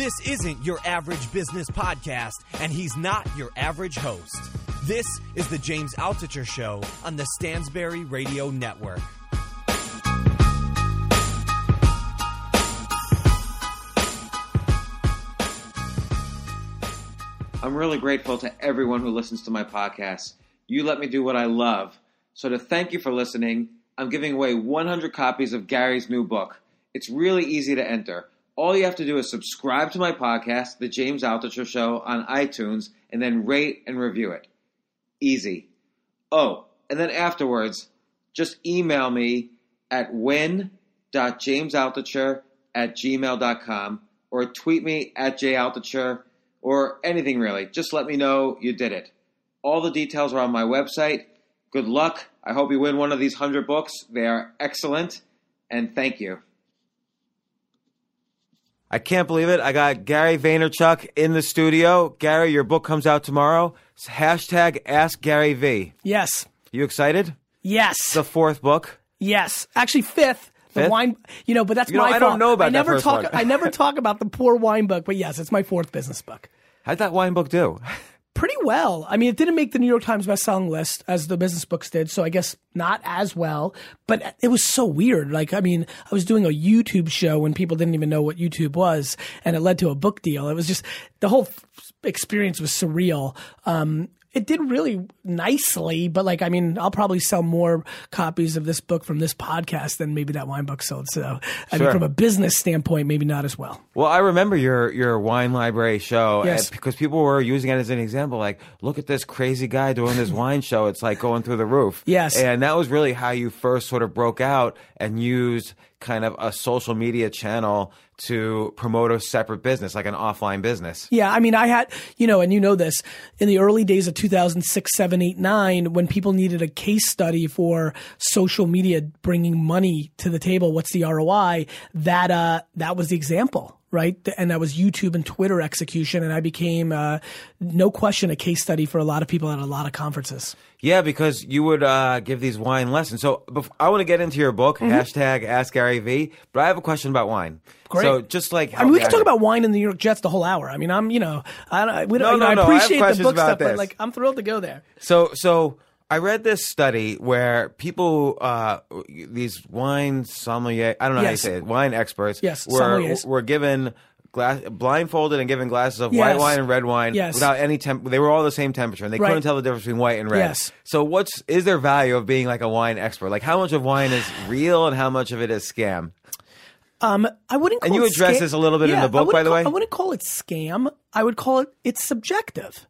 This isn't your average business podcast, and he's not your average host. This is the James Altucher Show on the Stansberry Radio Network. I'm really grateful to everyone who listens to my podcast. You let me do what I love. So, to thank you for listening, I'm giving away 100 copies of Gary's new book. It's really easy to enter. All you have to do is subscribe to my podcast, The James Altucher Show, on iTunes, and then rate and review it. Easy. Oh, and then afterwards, just email me at win.jamesaltucher at gmail.com or tweet me atjaltucher or anything really. Just let me know you did it. All the details are on my website. Good luck. I hope you win one of these 100 books. They are excellent. And thank you. I can't believe it. I got Gary Vaynerchuk in the studio. Gary, your book comes out tomorrow. It's hashtag Ask Gary Vee. Yes. You excited? Yes. The fourth book. Yes. Actually, fifth. The Fifth? wine, you know, but that's You know, my I fault. don't know about I never talk. I never talk about the poor wine book, but yes, it's my fourth business book. How'd that wine book do? Pretty well. I mean, it didn't make the New York Times best-selling list as the business books did, so I guess not as well. But it was so weird. Like, I mean, I was doing a YouTube show when people didn't even know what YouTube was, and it led to a book deal. It was just the whole experience was surreal. Um, it did really nicely, but like, I mean, I'll probably sell more copies of this book from this podcast than maybe that wine book sold. So, I Sure. mean, from a business standpoint, maybe not as well. Well, I remember your your wine library show uh, Yes. because people were using it as an example. Like, look at this crazy guy doing this wine show. It's like going through the roof. Yes. and that was really how you first sort of broke out and used kind of a social media channel to promote a separate business, like an offline business. Yeah, I mean, I had, you know, and you know this, in the early days of 2006, 7, 8, 9, when people needed a case study for social media bringing money to the table, what's the ROI? That, uh, that was the example. Right. And that was YouTube and Twitter execution. And I became, uh, no question, a case study for a lot of people at a lot of conferences. Yeah, because you would uh, give these wine lessons. So bef- I want to get into your book, hashtag Ask Gary Vee. But I have a question about wine. Mm-hmm. Great. So just like I mean, we can talk about wine in the New York Jets the whole hour. I mean, I'm, you know, I, don't- we don't, No, you know, no, I no, I appreciate the questions book stuff, but this. like, I'm thrilled to go there. So, so I read this study where people, uh, these wine sommelier, I don't know Yes. how you say it, wine experts, Yes, were sommeliers. were given glass, blindfolded and given glasses of Yes. white wine and red wine Yes. without any temp. They were all the same temperature, and they Right. couldn't tell the difference between white and red. Yes. So, what's is there value of being like a wine expert? Like, how much of wine is real and how much of it is scam? Um, I wouldn't. Call And you address scam- this a little bit in the book, by the call- way? I wouldn't call it scam. I would call it it's subjective.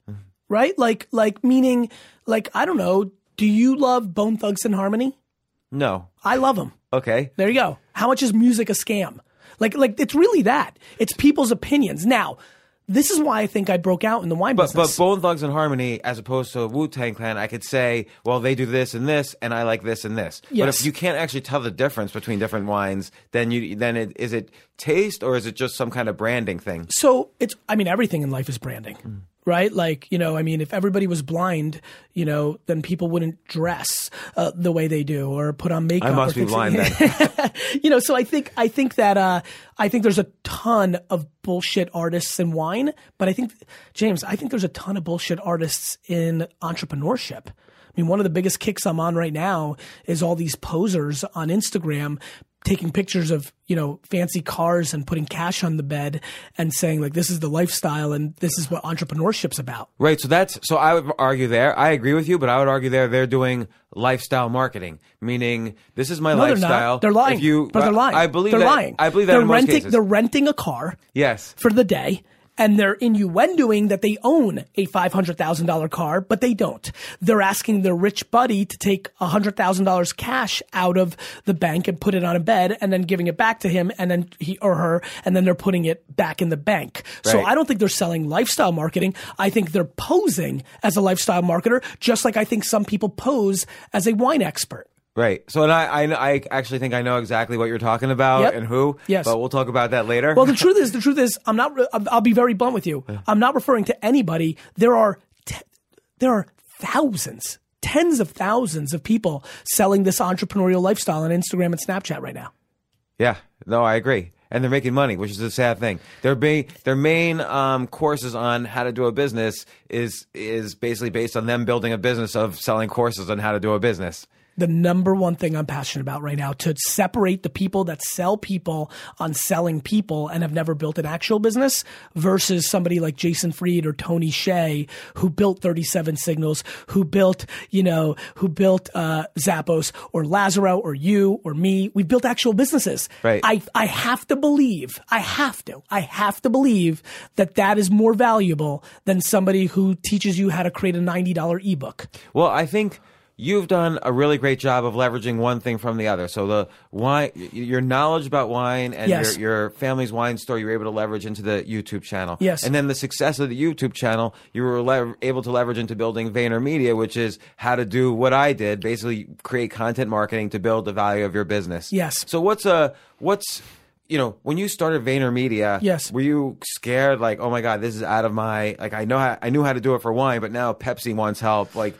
Right? Like, like meaning, like I don't know. Do you love Bone Thugs and Harmony? No. I love them. Okay. There you go. How much is music a scam? Like, like it's really that. It's people's opinions. Now, this is why I think I broke out in the wine But but. Bone Thugs and Harmony, as opposed to Wu Tang Clan, I could say, well, they do this and this, and I like this and this. But if you can't actually tell the difference between different wines, then you then it, is it taste or is it just some kind of branding thing? So it's, I mean, everything in life is branding, Mm. Right? Like, you know, I mean, if everybody was blind, you know, then people wouldn't dress uh, the way they do or put on makeup. I must be blind then. you know, so I think, I think that, uh, I think there's a ton of bullshit artists in wine, but I think, James, I think there's a ton of bullshit artists in entrepreneurship. I mean, one of the biggest kicks I'm on right now is all these posers on Instagram taking pictures of you know fancy cars and putting cash on the bed and saying like this is the lifestyle and this is what entrepreneurship's about. Right. So that's so I would argue there. I agree with you, but I would argue there they're doing lifestyle marketing, meaning this is my No, lifestyle. they're not. They're lying. If you, but they're lying. I believe they're that. lying. I believe that they're in most renting. cases. They're renting a car yes. for the day. And they're innuendoing that they own a $500,000 car, but they don't. They're asking their rich buddy to take $100,000 cash out of the bank and put it on a bed and then giving it back to him and then he or her, and then they're putting it back in the bank. So I don't think they're selling lifestyle marketing. I think they're posing as a lifestyle marketer, just like I think some people pose as a wine expert. Right. So, and I, I, I actually think I know exactly what you're talking about Yep. and who. Yes. But we'll talk about that later. Well, the truth is, the truth is, I'm not. I'll be very blunt with you. I'm not referring to anybody. There are, te- there are thousands, tens of thousands of people selling this entrepreneurial lifestyle on Instagram and Snapchat right now. Yeah, no, I agree. And they're making money, which is a sad thing. Their ba- their main um, courses on how to do a business is is basically based on them building a business of selling courses on how to do a business. The number one thing I'm passionate about right now to separate the people that sell people on selling people and have never built an actual business versus somebody like Jason Fried or Tony Hsieh who built 37 Signals, who built, you know, who built uh, Zappos or Lazaro or you or me. We've built actual businesses. Right. I, I have to believe, I have to, I have to believe that that is more valuable than somebody who teaches you how to create a $90 ebook. Well, I think you've done a really great job of leveraging one thing from the other. So the wine, your knowledge about wine and Yes. your, your family's wine store, you were able to leverage into the YouTube channel. Yes. And then the success of the YouTube channel, you were lev- able to leverage into building VaynerMedia, which is how to do what I did, basically create content marketing to build the value of your business. Yes. So what's a what's you know, when you started VaynerMedia, Yes. were you scared like, oh my god, this is out of my like I know how, I knew how to do it for wine, but now Pepsi wants help. Like,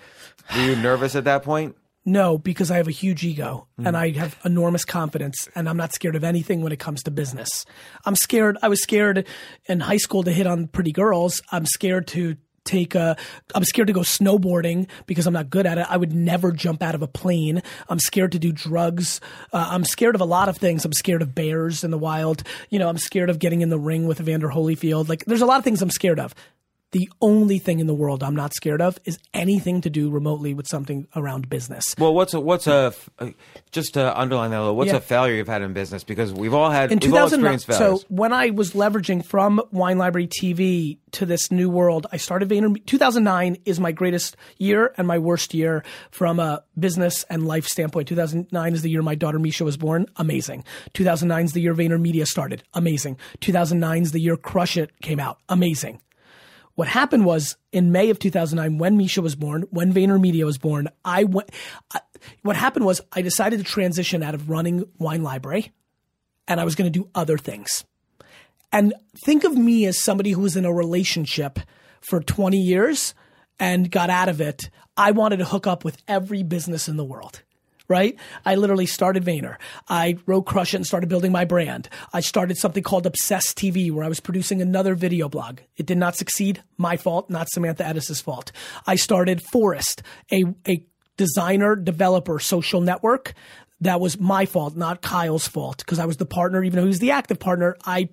were you nervous at that point? No, because I have a huge ego and I have enormous confidence and I'm not scared of anything when it comes to business. I'm scared. I was scared in high school to hit on pretty girls. I'm scared to take a, I'm scared to go snowboarding because I'm not good at it. I would never jump out of a plane. I'm scared to do drugs. Uh, I'm scared of a lot of things. I'm scared of bears in the wild. You know, I'm scared of getting in the ring with Evander Holyfield. Like there's a lot of things I'm scared of. The only thing in the world I'm not scared of is anything to do remotely with something around business. Well, what's a what's a uh, just to underline that a little? What's Yeah. a failure you've had in business? Because we've all had in we've all experienced failures. so when i was leveraging from wine library tv to this new world i started vayner 2009 is my greatest year and my worst year from a business and life standpoint 2009 is the year my daughter misha was born amazing 2009 is the year Vayner Media started amazing 2009 is the year crush it came out amazing what happened was in May of 2009, when Misha was born, when VaynerMedia was born, I went. I, what happened was I decided to transition out of running Wine Library, and I was going to do other things. And think of me as somebody who was in a relationship for 20 years and got out of it. I wanted to hook up with every business in the world. Right? I literally started Vayner. I wrote Crush It and started building my brand. I started something called Obsessed TV where I was producing another video blog. It did not succeed. My fault, not Samantha Ettus's fault. I started Forrst, a, a designer developer social network that was my fault, not Kyle's fault, because I was the partner, even though he was the active partner. I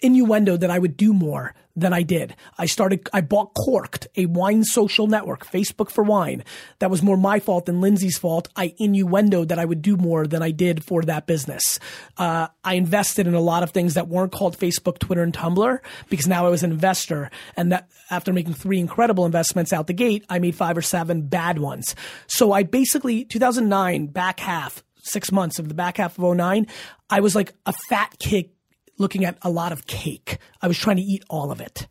innuendo that I would do more than I did. I started, I bought Corkd, a wine social network, Facebook for wine. That was more my fault than Lindsay's fault. I innuendo that I would do more than I did for that business. Uh, I invested in a lot of things that weren't called Facebook, Twitter, and Tumblr because now I was an investor. And that after making three incredible investments out the gate, I made five or seven bad ones. So I basically, 2009, back half, six months of the back half of 09, I was like a fat kid looking at a lot of cake. I was trying to eat all of it.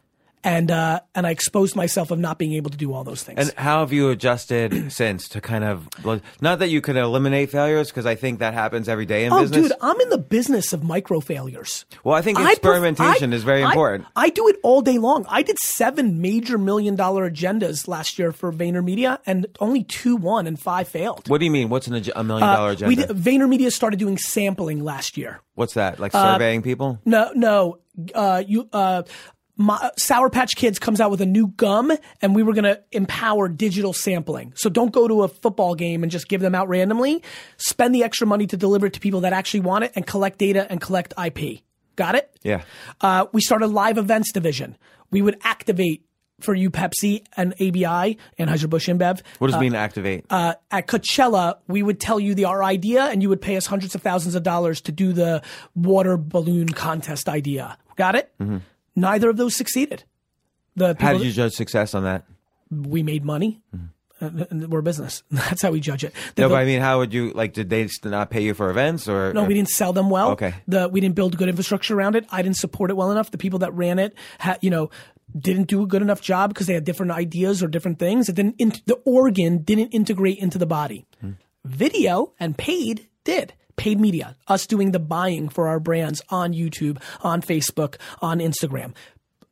And uh, and I exposed myself of not being able to do all those things. And how have you adjusted since to kind of not that you can eliminate failures because I think that happens every day in oh, business. dude, I'm in the business of micro failures. well, I think I pref- experimentation I- is very I- important. I, do it all day long. I did seven major million dollar agendas last year for VaynerMedia, and only two won and five failed. what do you mean? What's an, ag- a million dollar agenda? Uh, We did, VaynerMedia started doing sampling last year. What's that? Like surveying people? No, no. Uh, you, uh, my, Sour Patch Kids comes out with a new gum, and we were going to empower digital sampling. So don't go to a football game and just give them out randomly. Spend the extra money to deliver it to people that actually want it and collect data and collect IP. Got it? Yeah. Uh, we started live events division. We would activate for you Pepsi and ABI, Anheuser-Busch InBev. What does mean activate? Uh, at Coachella, we would tell you the our idea, and you would pay us hundreds of thousands of dollars to do the water balloon contest idea. Got it? Neither of those succeeded. The Mm-hmm. How did you judge success on that? that- we made money. Uh, and we're a business. That's how we judge it. The- No, but I mean, how would you like? Did they not pay you for events or? No, we didn't sell them well. Okay. The we didn't build good infrastructure around it. I didn't support it well enough. The people that ran it had, you know, didn't do a good enough job because they had different ideas or different things. It didn't. In, the organ didn't integrate into the body. Video and paid did. Paid media, us doing the buying for our brands on YouTube, on Facebook, on Instagram,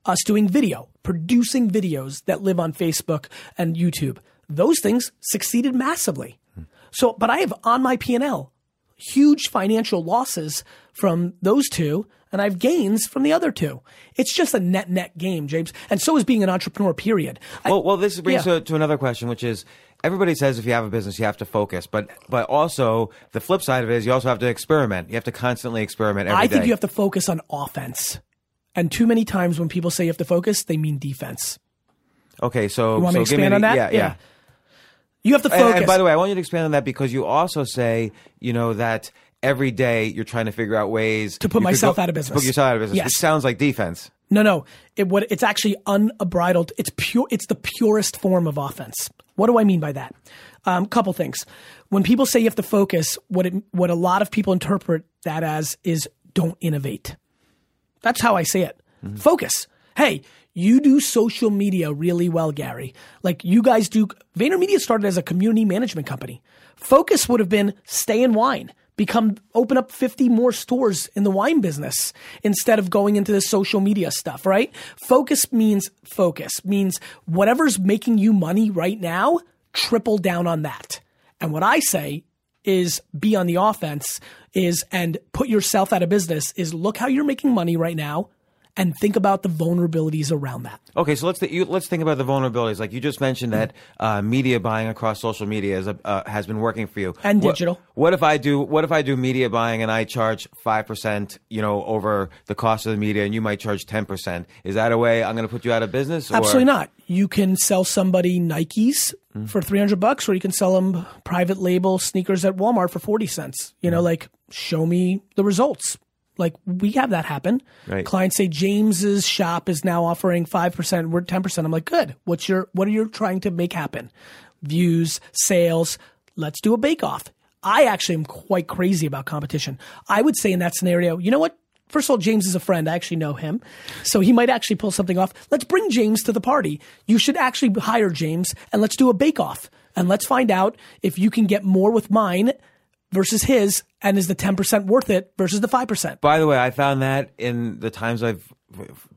us doing video, producing videos that live on Facebook and YouTube. Those things succeeded massively. So, but I have on my P&L huge financial losses from those two, and I have gains from the other two. It's just a net net game, James. And so is being an entrepreneur, period. I- Well, well, this brings Yeah. to, to another question, which is everybody says if you have a business, you have to focus, but but also the flip side of it is you also have to experiment. You have to constantly experiment every I think day. you have to focus on offense. And too many times when people say you have to focus, they mean defense. Okay, so You want so me to give me expand on that? Yeah, yeah. You have to focus. and by the way, I want you to expand on that because you also say, you know, that every day you're trying to figure out ways To put myself go- out of to business. put yourself out of business, Yes. which sounds like defense. No, no. It what it's actually unbridled. It's pure. It's the purest form of offense. What do I mean by that? Um, couple things. When people say you have to focus, what it, what a lot of people interpret that as is don't innovate. That's how I say it. Focus. Hey, you do social media really well, Gary. Like you guys do. VaynerMedia started as a community management company. Focus would have been stay in wine, become open up 50 more stores in the wine business instead of going into the social media stuff, right? Focus means focus, means whatever's making you money right now, triple down on that. And what I say is be on the offense is and put yourself out of business is look how you're making money right now and think about the vulnerabilities around that. Okay, so let's th- you, let's think about the vulnerabilities. Like you just mentioned that uh, media buying across social media is a, uh, has been working for you And What- digital. What if I do what if I do media buying and I charge five percent, you know, over the cost of the media, and you might charge ten percent? Is that a way I'm going to put you out of business? Or? Absolutely not. You can sell somebody Nikes for 300 bucks or you can sell them private label sneakers at Walmart for 40 cents. You know, like show me the results. Like we have that happen. Right. Clients say James's shop is now offering 5%, we're 10%. I'm like, "Good. What's your what are you trying to make happen? Views, sales, let's do a bake off." I actually am quite crazy about competition. I would say in that scenario, you know what? First of all, James is a friend. I actually know him. So he might actually pull something off. Let's bring James to the party. You should actually hire James and let's do a bake off. And let's find out if you can get more with mine versus his and is the 10% worth it versus the 5%. By the way, I found that in the times I've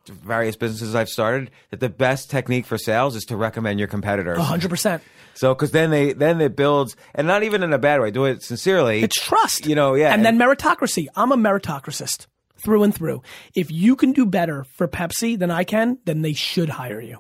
various businesses I've started that the best technique for sales is to recommend your competitors. 100%. So, because then they then it builds, and not even in a bad way. Do it sincerely. It's trust. You know, yeah. And then meritocracy. I'm a meritocratist through and through. If you can do better for Pepsi than I can, then they should hire you.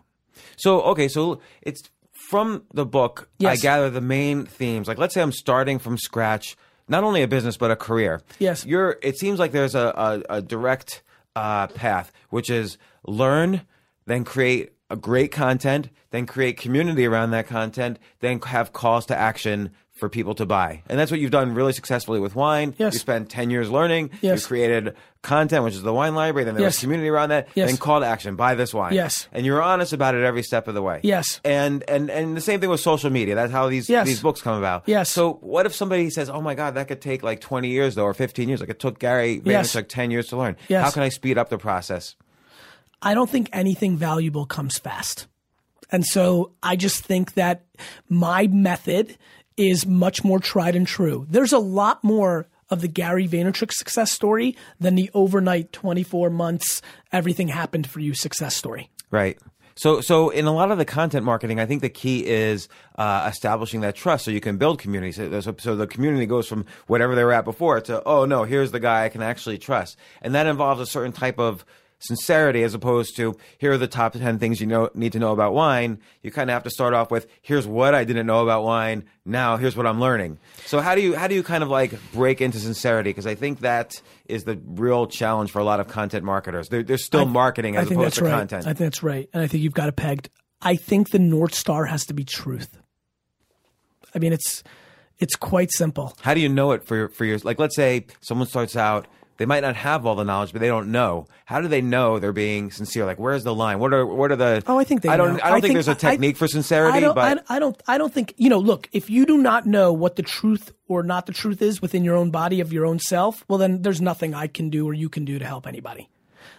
So okay, so it's from the book. yes. I gather the main themes. Like, let's say I'm starting from scratch, not only a business but a career. Yes. You're. It seems like there's a a, a direct uh, path, which is learn, then create a great content, then create community around that content, then have calls to action for people to buy. And that's what you've done really successfully with wine. Yes. You spent 10 years learning. Yes. You created content, which is the wine library. Then there was community around that. Yes. Then call to action. Buy this wine. Yes. And you're honest about it every step of the way. Yes. And and and the same thing with social media. That's how these Yes. these books come about. Yes. So what if somebody says, "Oh my God, that could take like 20 years though, or 15 years? Like it took Gary Yes. Vaynerchuk 10 years to learn. Yes. How can I speed up the process?" I don't think anything valuable comes fast. And so I just think that my method is much more tried and true. There's a lot more of the Gary Vaynerchuk success story than the overnight 24 months everything happened for you success story. Right. So, so in a lot of the content marketing, I think the key is uh, establishing that trust, so you can build community. So, so, so the community goes from whatever they were at before to, oh no, here's the guy I can actually trust, and that involves a certain type of sincerity as opposed to here are the top 10 things you know need to know about wine. You kind of have to start off with here's what I didn't know about wine. Now here's what I'm learning. So how do you how do you kind of like break into sincerity because I think that is the real challenge for a lot of content marketers. They're, they're still marketing I as think opposed that's to right. content. I think that's right, and I think you've got it pegged. I think the north star has to be truth. I mean, it's it's quite simple. How do you know it for your, for your like? Let's say someone starts out, they might not have all the knowledge, but they don't know. How do they know they're being sincere? Like, where's the line? What are what are the? Oh, I think they I don't. know. I don't I think, think- there's a technique for sincerity, I don't, but I, I don't. I don't think you know. Look, if you do not know what the truth or not the truth is within your own body of your own self, well, then there's nothing I can do or you can do to help anybody.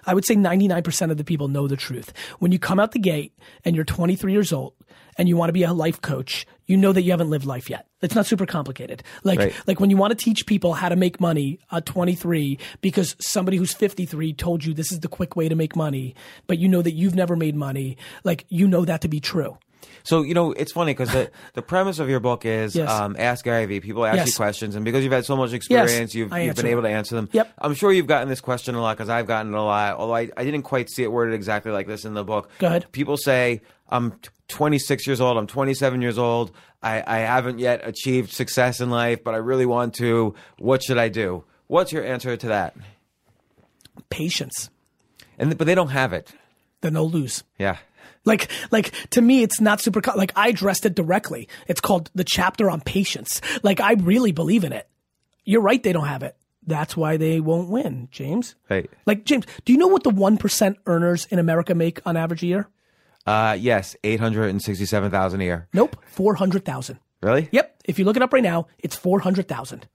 I would say 99% of the people know the truth. When you come out the gate and you're 23 years old and you want to be a life coach, you know that you haven't lived life yet. It's not super complicated. Like, Right. like when you want to teach people how to make money at 23 because somebody who's 53 told you this is the quick way to make money, but you know that you've never made money, like you know that to be true. So you know, it's funny because the, the premise of your book is Yes. um, ask Gary Vee. People ask Yes. you questions, and because you've had so much experience, you've, you've answer been able to answer them. Yep. I'm sure you've gotten this question a lot because I've gotten it a lot. Although I, I didn't quite see it worded exactly like this in the book. Go ahead. People say, "I'm 26 years old. I'm 27 years old. I, I haven't yet achieved success in life, but I really want to. What should I do?" What's your answer to that? Patience. And but they don't have it. Then they'll lose. Yeah. Like, like to me, it's not super. Like I addressed it directly. It's called the chapter on patience. Like I really believe in it. You're right. They don't have it. That's why they won't win, James. Right. Like James, do you know what the one percent earners in America make on average a year? Uh, yes, 867,000 a year. Nope, four hundred thousand. Really? Yep. If you look it up right now, it's four hundred thousand.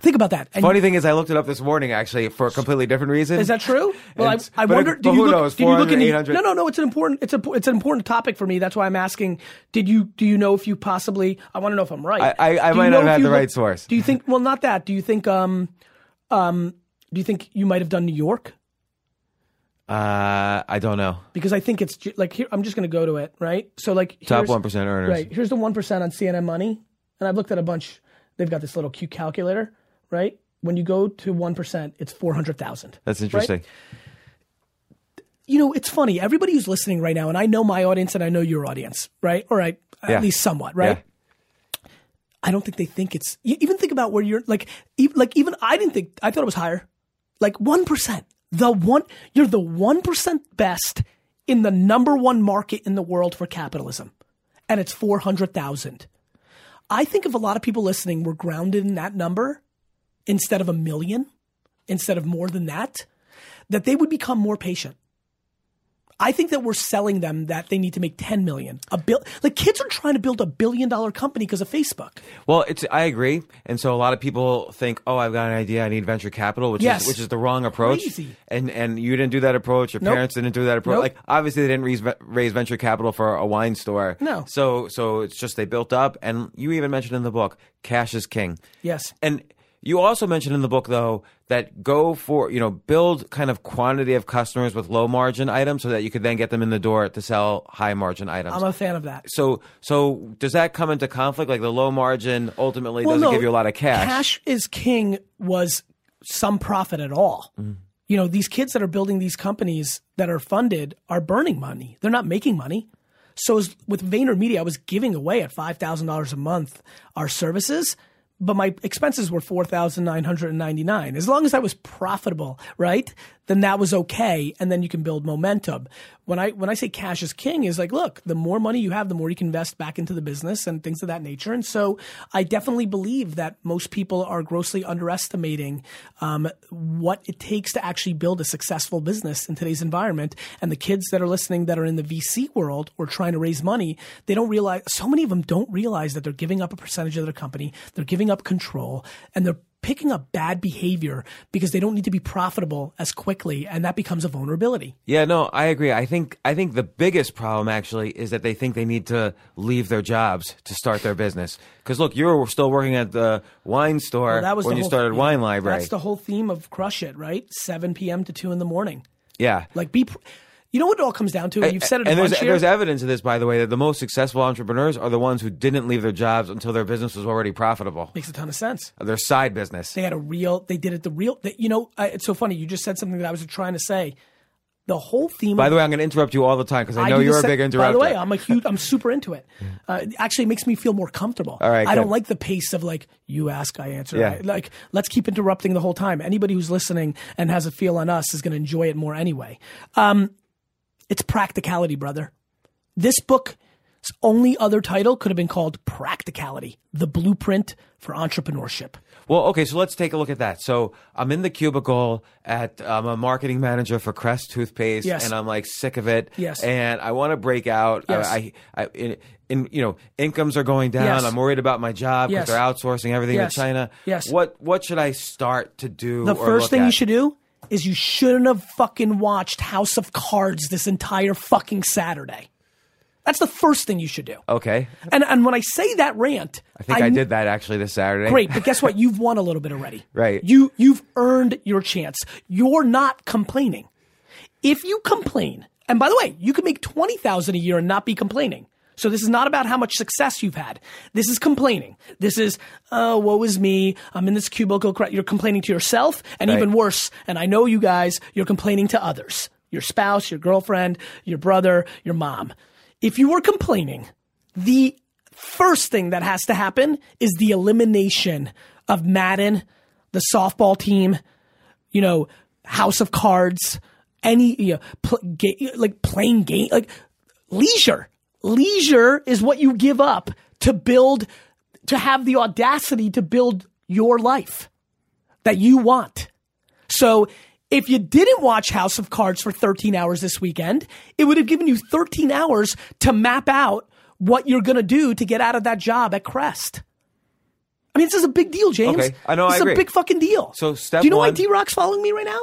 Think about that. And Funny thing is, I looked it up this morning actually for a completely different reason. Is that true? Well, I, It's- I wonder. but Did you look? knows? Did you look 400, into? No, no, no. It's an important. It's a. It's an important topic for me. That's why I'm asking. Did you? Do you know if you possibly? I want to know if I'm right. I- I- I might not have the look- right source. Do you think? Well, not that. Do you think? Um, um, do you think you might have done New York? Uh, I don't know. Because I think it's ju- like here. I'm just going to go to it. Right. So like Top here's- one percent earners. Right. Here's the one percent on CNN Money, and I've looked at a bunch. They've got this little cute calculator. Right. When you go to one percent, it's four hundred thousand. That's interesting. you know, it's funny. Everybody who's listening right now, and I know my audience and I know your audience, right? Or I, Yeah. at least somewhat, right? I don't think they think it's. You even think about where you're like, even, like even I didn't think. I thought it was higher, like one percent. The one you're the one percent best in the number one market in the world for capitalism, and it's four hundred thousand. I think if a lot of people listening were grounded in that number instead of a million, instead of more than that, that they would become more patient. I think that we're selling them that they need to make 10 million. A bill like kids are trying to build a billion dollar company because of Facebook. Well, it's I agree, and so a lot of people think, "Oh, I've got an idea. I need venture capital," which Yes. is which is the wrong approach. Crazy. And and you didn't do that approach. Your Nope. parents didn't do that approach. Nope. Like obviously, they didn't raise, raise venture capital for a wine store. No. So so it's just they built up, and you even mentioned in the book, cash is king. Yes. And you also mentioned in the book, though, that go for, you know, build kind of quantity of customers with low margin items so that you could then get them in the door to sell high margin items. I'm a fan of that. so, so does that come into conflict? Like the low margin ultimately doesn't no, give you a lot of cash. Cash is king was some profit at all. Mm. You know, these kids that are building these companies that are funded are burning money. They're not making money. So as, with VaynerMedia, I was giving away at five thousand dollars a month our services, but my expenses were four thousand nine hundred and ninety nine. As long as I was profitable, right? Then that was okay, and then you can build momentum. When I when I say cash is king, is like, look, the more money you have, the more you can invest back into the business and things of that nature. And so, I definitely believe that most people are grossly underestimating um, what it takes to actually build a successful business in today's environment. And the kids that are listening that are in the VC world or trying to raise money, they don't realize. So many of them don't realize that they're giving up a percentage of their company. They're giving up control, and they're picking up bad behavior because they don't need to be profitable as quickly, and that becomes a vulnerability. Yeah, no, I agree. I think I think the biggest problem actually is that they think they need to leave their jobs to start their business. Because look, you were still working at the wine store Well, that was when you started Wine Library. That's the whole theme of Crush It, right? 7 p.m. to 2 in the morning. yeah, Like, be. Pr- you know what it all comes down to? And you've said it a and there's there's evidence of this, by the way, that the most successful entrepreneurs are the ones who didn't leave their jobs until their business was already profitable. Makes a ton of sense. Their side business. They had a real. They did it the real. They, you know, I, it's so funny. You just said something that I was trying to say. the whole theme. By of, the way, I'm going to interrupt you all the time because I know the you're a big interrupter. By the way, I'm a huge. I'm super into it. Uh, it actually makes me feel more comfortable. All right, I don't like the pace of like you ask, I answer. Yeah. I- like let's keep interrupting the whole time. Anybody who's listening and has a feel on us is going to enjoy it more anyway. Um, it's practicality, brother. This book's only other title could have been called Practicality: The Blueprint for Entrepreneurship. Well, okay, so let's take a look at that. So I'm in the cubicle at I'm a marketing manager for Crest toothpaste, Yes. and I'm like sick of it. Yes. and I want to break out. Yes. I, I, I in, in you know incomes are going down. Yes. I'm worried about my job because Yes. they're outsourcing everything to China. Yes. What what should I start to do? The first thing you should do is you shouldn't have fucking watched House of Cards this entire fucking Saturday. That's the first thing you should do. Okay, And and when I say that rant, I think I, did that actually this Saturday. Great, but guess what? You've won a little bit already. Right. You you've earned your chance. You're not complaining. If you complain, and by the way, you could make twenty thousand a year and not be complaining. So this is not about how much success you've had. This is complaining. This is, oh, woe is me. I'm in this cubicle. cra-" You're complaining to yourself, and Right. even worse. And I know you guys. You're complaining to others. Your spouse, your girlfriend, your brother, your mom. If you are complaining, the first thing that has to happen is the elimination of Madden, the softball team, you know, House of Cards, any you know, pl- ga- like playing game, like leisure. Leisure is what you give up to build, to have the audacity to build your life that you want. So if you didn't watch House of Cards for 13 hours this weekend, it would have given you 13 hours to map out what you're going to do to get out of that job at Crest. I mean, this is a big deal, James. Okay. I know, This I is agree. a big fucking deal. So step Do you know why D Rock's following me right now?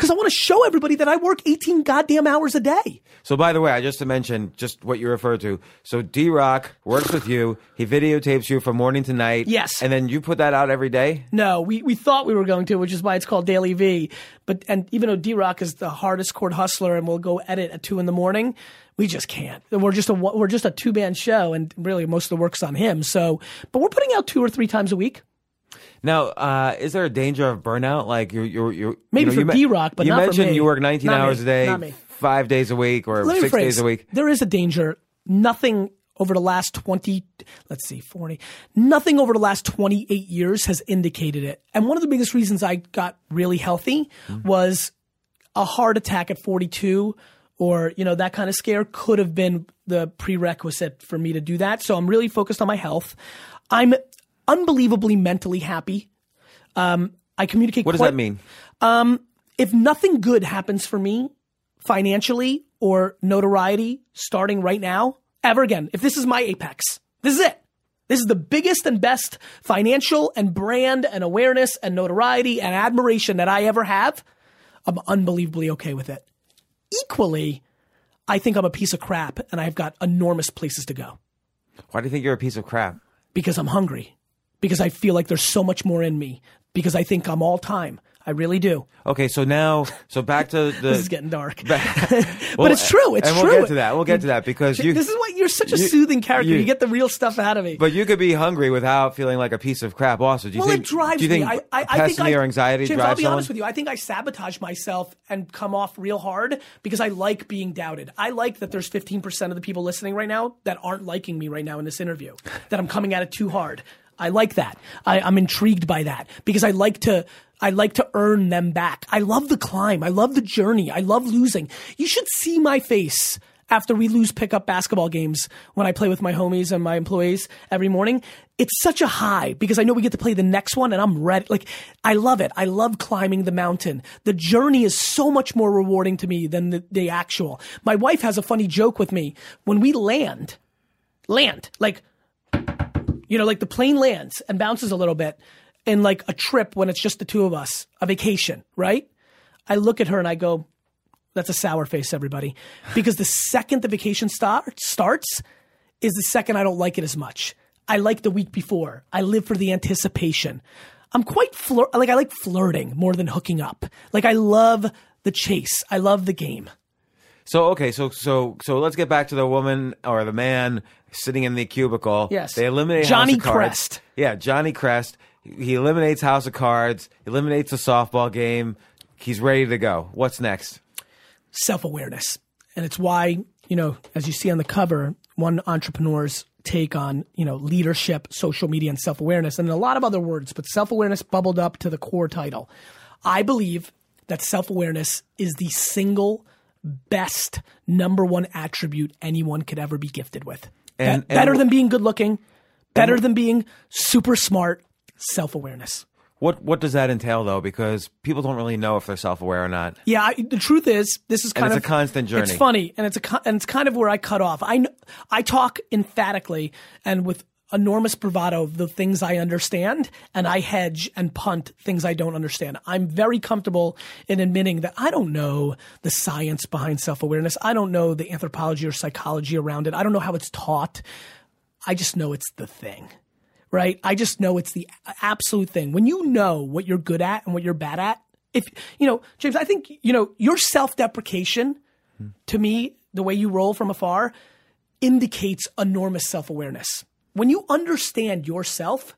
Because I want to show everybody that I work 18 goddamn hours a day. So by the way, I just to mention just what you referred to. So D Rock works with you. He videotapes you from morning to night. Yes. and then you put that out every day. No, we, we thought we were going to, which is why it's called DailyVee. But and even though D Rock is the hardest core hustler and we'll go edit at two in the morning, we just can't. We're just a we're just a two man show, and really most of the work's on him. So, but we're putting out two or three times a week. Now, uh, is there a danger of burnout? Like you're, you're, you're Maybe you know, for you me- D-Rock, but you not for mentioned me. you work 19 Not me. hours a day, five days a week, or Let six days a week. There is a danger. Nothing over the last 20, let's see, 40, nothing over the last 28 years has indicated it. And one of the biggest reasons I got really healthy Mm-hmm. was a heart attack at 42 or, you know, that kind of scare could have been the prerequisite for me to do that. So I'm really focused on my health. I'm unbelievably mentally happy. Um, I communicate What does quite- that mean? if nothing good happens for me financially or notoriety starting right now, ever again, if this is my apex, this is it. This is the biggest and best financial and brand and awareness and notoriety and admiration that I ever have. I'm unbelievably okay with it. Equally, I think I'm a piece of crap and I've got enormous places to go Why do you think you're a piece of crap? because I'm hungry, because I feel like there's so much more in me, because I think I'm all time. I really do. Okay, so now, so back to the. This is getting dark. Well, but it's true. It's and true. we'll get to that. We'll get to that because you. this is why you're such a you- soothing character. You, you- get the real stuff out of me. but you could be hungry without feeling like a piece of crap. Also, do you well, think? it drives do you think me. I, I, think I, or anxiety James, I'll be someone? honest with you. I think I sabotage myself and come off real hard because I like being doubted. I like that there's 15% of the people listening right now that aren't liking me right now in this interview. That I'm coming at it too hard. I like that. I, I'm intrigued by that because I like to. I like to earn them back. I love the climb. I love the journey. I love losing. You should see my face after we lose pickup basketball games when I play with my homies and my employees every morning. It's such a high because I know we get to play the next one and I'm ready. Like, I love it. I love climbing the mountain. The journey is so much more rewarding to me than the, the actual. My wife has a funny joke with me. When we land, land, like, you know, like the plane lands and bounces a little bit in like a trip when it's just the two of us, a vacation, right? I look at her and I go, that's a sour face, everybody. Because the second the vacation start, starts is the second I don't like it as much. I like the week before. I live for the anticipation. I'm quite flir- like I like flirting more than hooking up. Like I love the chase. I love the game. So okay, so so so let's get back to the woman or the man sitting in the cubicle. Yes. they eliminate Johnny House of Cards. Crest. Yeah, Johnny Crest. He eliminates House of Cards. Eliminates the softball game. He's ready to go. What's next? self awareness. And it's why, you know, as you see on the cover, one entrepreneur's take on, you know, leadership, social media, and self awareness, and a lot of other words, but self awareness bubbled up to the core title. I believe that self awareness is the single best number one attribute anyone could ever be gifted with. And- Be- better and- than being good looking, better than being super smart, self awareness. What what does that entail though? Because people don't really know if they're self aware or not. Yeah, I, the truth is, this is kind it's of a constant journey. It's funny, and it's a co- and it's kind of where I cut off. I kn- I talk emphatically and with enormous bravado of the things I understand, and I hedge and punt things I don't understand. I'm very comfortable in admitting that I don't know the science behind self awareness. I don't know the anthropology or psychology around it. I don't know how it's taught. I just know it's the thing right? I just know it's the absolute thing. When you know what you're good at and what you're bad at, if you know, James, I think you know your self-deprecation. To me, the way you roll from afar indicates enormous self-awareness. When you understand yourself,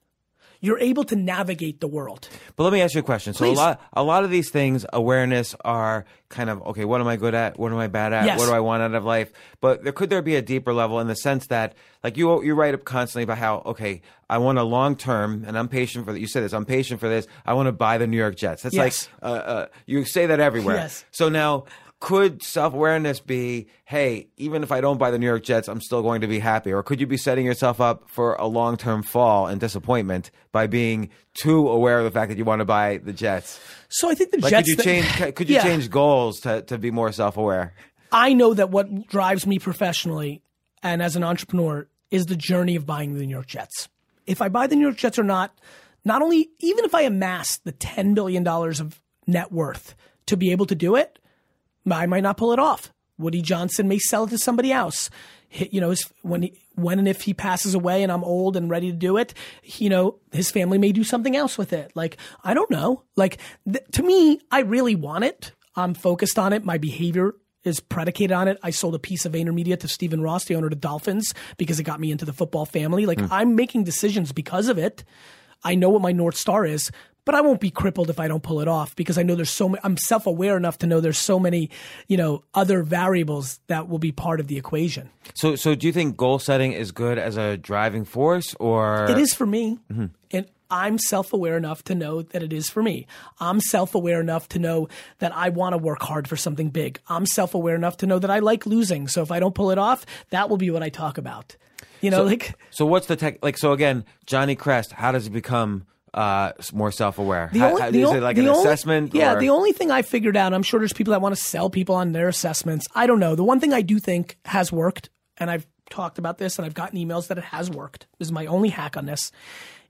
you're able to navigate the world. But let me ask you a question. So Please. a lot a lot of these things, awareness are kind of okay, what am I good at? What am I bad at? Yes. What do I want out of life? But there could there be a deeper level in the sense that like you you write up constantly about how, okay, I want a long term and I'm patient for that. you said this, I'm patient for this. I want to buy the New York Jets. That's Yes. like uh, uh, you say that everywhere. Yes. So now could self awareness be, hey, even if I don't buy the New York Jets, I'm still going to be happy? Or could you be setting yourself up for a long term fall and disappointment by being too aware of the fact that you want to buy the Jets? So I think the Like, Jets. could you change? Could you Yeah. change goals to, to be more self aware? I know that what drives me professionally and as an entrepreneur is the journey of buying the New York Jets. If I buy the New York Jets or not, not only, even if I amass the $10 billion of net worth to be able to do it, I might not pull it off. Woody Johnson may sell it to somebody else. You know, when he, when and if he passes away and I'm old and ready to do it, you know, his family may do something else with it. Like I don't know. Like th- to me, I really want it. I'm focused on it. My behavior is predicated on it. I sold a piece of VaynerMedia to Stephen Ross, the owner of the Dolphins, because it got me into the football family. Like hmm. I'm making decisions because of it. I know what my North Star is, but I won't be crippled if I don't pull it off because I know there's so many, I'm self aware enough to know there's so many, you know, other variables that will be part of the equation. So, so do you think goal setting is good as a driving force, or It is for me. Mm-hmm. And I'm self aware enough to know that it is for me. I'm self aware enough to know that I want to work hard for something big. I'm self aware enough to know that I like losing. So if I don't pull it off, that will be what I talk about. You know, like So what's the tech? Like, so again, Johnny Crest, how does he become uh, more self-aware? The only- how- the is it like an only- assessment? Yeah, or- the only thing I figured out, I'm sure there's people that want to sell people on their assessments. I don't know. The one thing I do think has worked, and I've talked about this and I've gotten emails that it has worked. This is my only hack on this.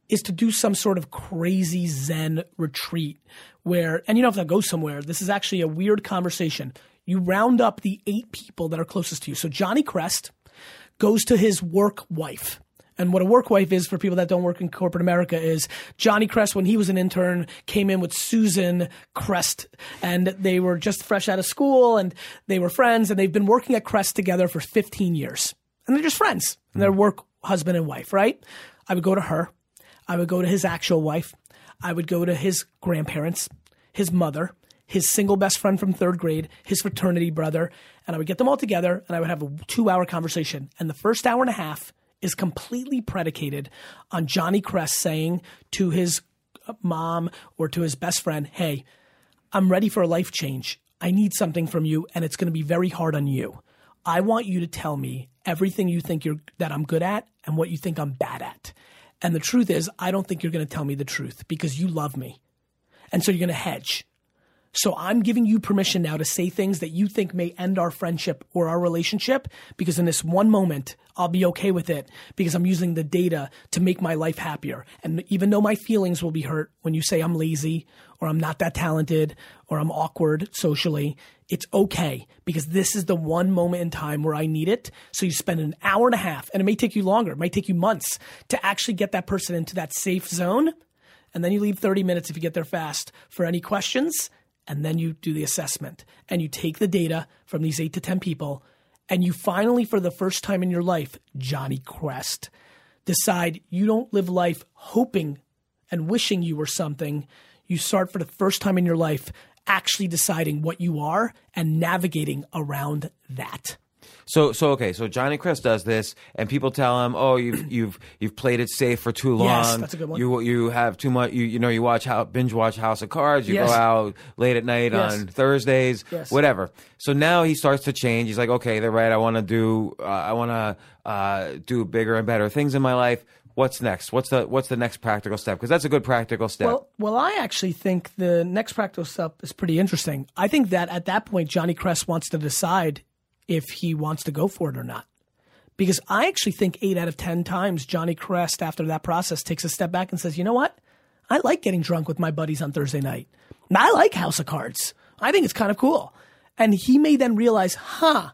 Is to do some sort of crazy Zen retreat where, and you don't have to go somewhere. This is actually a weird conversation. You round up the eight people that are closest to you. So Johnny Crest goes to his work wife. And what a work wife is for people that don't work in corporate America is Johnny Crest, when he was an intern, came in with Susan Crest, and they were just fresh out of school and they were friends, and they've been working at Crest together for 15 years. And they're just friends. And they're work husband and wife, right? I would go to her. I would go to his actual wife. I would go to his grandparents, his mother, his single best friend from third grade, his fraternity brother, and I would get them all together and I would have a two hour conversation. And the first hour and a half is completely predicated on Johnny Crest saying to his uh, mom or to his best friend, Hey, I'm ready for a life change. I need something from you, and it's going to be very hard on you. I want you to tell me everything you think you're that I'm good at and what you think I'm bad at. And the truth is, I don't think you're going to tell me the truth because you love me. And so you're going to hedge. So I'm giving you permission now to say things that you think may end our friendship or our relationship because in this one moment, I'll be okay with it because I'm using the data to make my life happier. And even though my feelings will be hurt when you say I'm lazy or I'm not that talented or I'm awkward socially, it's okay because this is the one moment in time where I need it. So you spend an hour and a half, and it may take you longer, it might take you months to actually get that person into that safe zone. And then you leave 30 minutes if you get there fast for any questions. And then you do the assessment and you take the data from these eight to 10 people. And you finally, for the first time in your life, Johnny Quest, decide you don't live life hoping and wishing you were something. You start for the first time in your life actually deciding what you are and navigating around that. So so okay, so Johnny Chris does this, and people tell him, "Oh, you've you've you've played it safe for too long. Yes, that's a good one. You you have too much. You you know you watch how binge watch House of Cards. You Yes. go out late at night Yes. on Thursdays, Yes. whatever. So now he starts to change. He's like, okay, they're right. I want to do uh, I want to uh, do bigger and better things in my life. What's next? What's the what's the next practical step? Because that's a good practical step. Well, well, I actually think the next practical step is pretty interesting. I think that at that point, Johnny Crest wants to decide if he wants to go for it or not. Because I actually think eight out of 10 times Johnny Crest, after that process, takes a step back and says, you know what? I like getting drunk with my buddies on Thursday night. And I like House of Cards. I think it's kind of cool. And he may then realize, huh,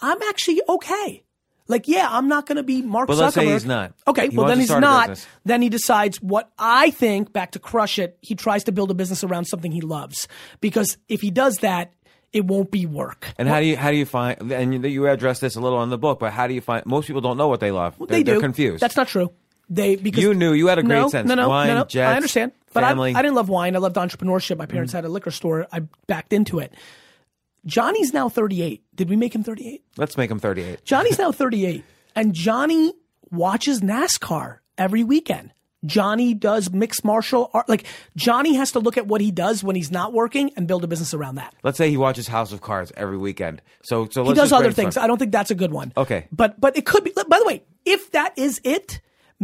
I'm actually okay. Like, yeah, I'm not going to be Mark But Zuckerberg. let's say he's not. Okay, He well then he's not. Then he decides what I think. Back to crush it, he tries to build a business around something he loves. Because if he does that, it won't be work. and how do you how do you find? And you, you address this a little in the book, but how do you find? Most people don't know what they love. They're, they do. They're confused. That's not true. They because You knew. You had a great no, sense. No, no, Wine, no, no. jets, I understand, but I. Mm-hmm. I didn't love wine. I loved entrepreneurship. My parents had a liquor store. I backed into it. Johnny's now 38. Did we make him 38? Let's make him 38. Johnny's now 38, and Johnny watches NASCAR every weekend. Johnny does mixed martial art. Like Johnny has to look at what he does when he's not working and build a business around that. Let's say he watches House of Cards every weekend. So so He does other brainstorm. things. I don't think that's a good one. Okay. But but it could be. By the way, if that is it,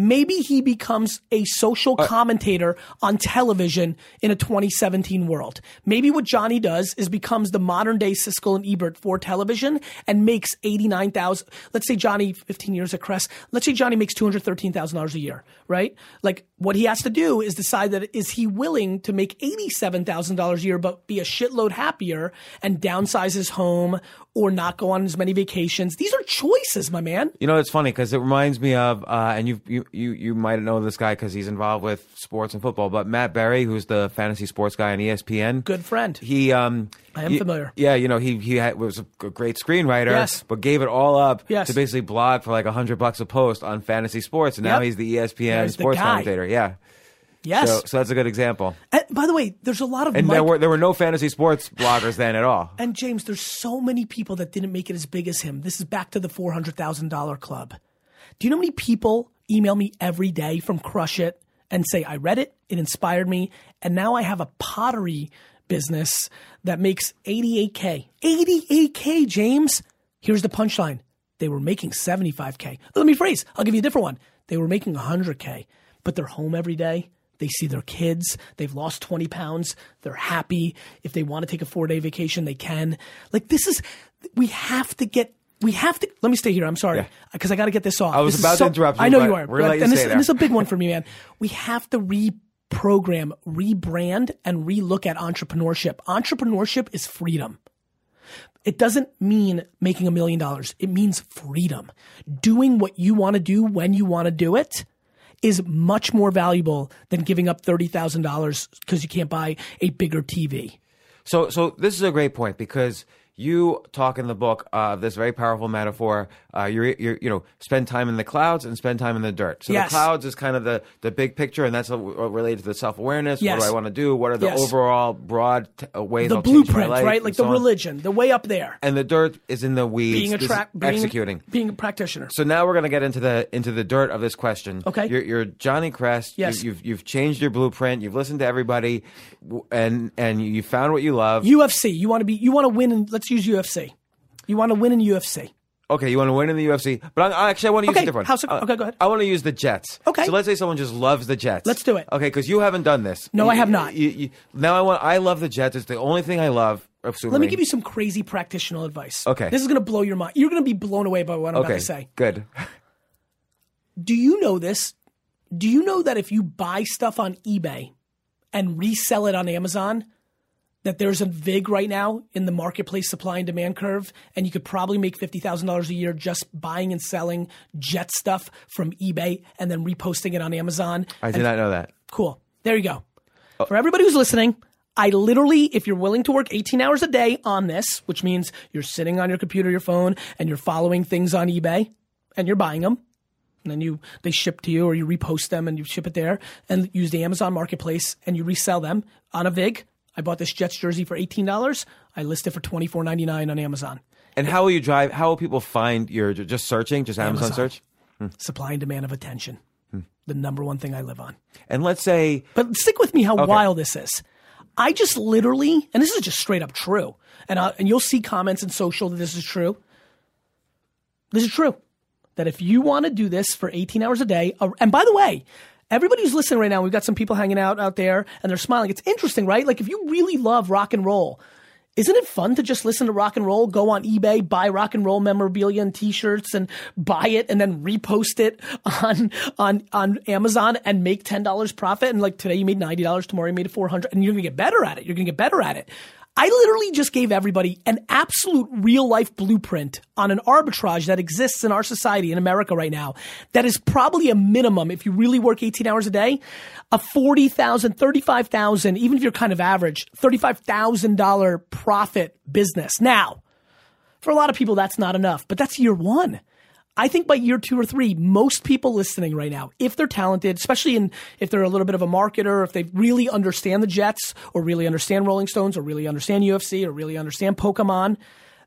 maybe he becomes a social Uh, commentator on television in a 2017 world. Maybe what Johnny does is becomes the modern day Siskel and Ebert for television and makes 89,000. Let's say Johnny 15 years at Crest. Let's say Johnny makes $213,000 a year, right? Like what he has to do is decide that is he willing to make $87,000 a year but be a shitload happier and downsize his home or not go on as many vacations. These are choices, my man. You know, it's funny because it reminds me of, uh, and you you you you might know this guy because he's involved with sports and football. But Matt Berry, who's the fantasy sports guy on ESPN, Good friend. He um, I am y- familiar. Yeah, you know, he he had, was a great screenwriter. Yes. but gave it all up Yes. to basically blog for like a hundred bucks a post on fantasy sports, and now he's the ESPN Yeah, he's sports guy. commentator. Yeah. Yes. So, so that's a good example. and by the way, there's a lot of And Mike- there were there were no fantasy sports bloggers then at all. And James, there's so many people that didn't make it as big as him. This is back to the four hundred thousand dollar club. Do you know how many people email me every day from Crush It and say I read it, it inspired me, and now I have a pottery business that makes eighty eight k. Eighty eight k, James. Here's the punchline: they were making seventy five k. Let me phrase. I'll give you a different one. They were making hundred k, but they're home every day. They see their kids. They've lost 20 pounds. They're happy. If they want to take a four day vacation, they can. Like, this is, we have to get, we have to, let me stay here. I'm sorry. Because I got to get this off. I was This is about to interrupt you, I know but you are. we're you and, this, and this is a big one for me, man. We have to reprogram, rebrand, and relook at entrepreneurship. Entrepreneurship is freedom. It doesn't mean making a million dollars. It means freedom. Doing what you want to do when you want to do it is much more valuable than giving up $30,000 because you can't buy a bigger TV. So, so this is a great point because you talk in the book uh, this very powerful metaphor. Uh, you're, you're, you know, spend time in the clouds and spend time in the dirt. So Yes. the clouds is kind of the, the big picture, and that's what- what related to the self awareness. Yes. What do I want to do? What are the Yes. overall broad t- uh, ways The I'll change my blueprint, right? Like so the on. religion, the way up there. And the dirt is in the weeds. Being a track, being, executing. being a practitioner. So now we're going to get into the into the dirt of this question. Okay. You're, you're Johnny Crest. You- Yes. you've you've changed your blueprint. You've listened to everybody, and and you found what you love. UFC, you want to be, you want to win in, let's use UFC. You want to win in UFC. Okay, you want to win in the UFC, but I, actually I want to use Okay, a different. how's it- one. Uh, okay, go ahead. I want to use the Jets. Okay. So let's say someone just loves the Jets. Let's do it. Okay, because you haven't done this. No, You- I have not. you- you- now I want. I love the Jets. It's the only thing I love. Assuming. Let me give you some crazy practitioner advice. Okay. This is going to blow your mind. You're going to be blown away by what I'm Okay. about to say. Good. Do you know this? Do you know that if you buy stuff on eBay and resell it on Amazon, that there's a VIG right now in the marketplace supply and demand curve, and you could probably make $50,000 a year just buying and selling jet stuff from eBay and then reposting it on Amazon? I did not know that. Cool. There you go. Oh. For everybody who's listening, I literally, if you're willing to work 18 hours a day on this, which means you're sitting on your computer, your phone, and you're following things on eBay and you're buying them, and then you they ship to you or you repost them and you ship it there and use the Amazon marketplace and you resell them on a VIG, I bought this Jets jersey for eighteen dollars. I list it for twenty four ninety nine on Amazon. And how will you drive? How will people find your just searching, just Amazon, Amazon. search? Supply and demand of attention. The number one thing I live on. And let's say But stick with me how wild this is. I just literally, and this is just straight up true, and I, and you'll see comments in social that this is true. This is true. That if you want to do this for 18 hours a day, uh, and by the way, everybody who's listening right now, we've got some people hanging out out there and they're smiling. It's interesting, right? Like if you really love rock and roll, isn't it fun to just listen to rock and roll, go on eBay, buy rock and roll memorabilia and t-shirts and buy it and then repost it on on on Amazon and make $10 profit and like today you made $90, tomorrow you made 400 and you're going to get better at it. You're going to get better at it. I literally just gave everybody an absolute real life blueprint on an arbitrage that exists in our society in America right now that is probably a minimum if you really work 18 hours a day, a 40,000, 35,000, even if you're kind of average, $35,000 profit business. Now, for a lot of people that's not enough, but that's year 1. I think by year two or three, most people listening right now, if they're talented, especially in if they're a little bit of a marketer, if they really understand the Jets or really understand Rolling Stones or really understand UFC or really understand Pokemon,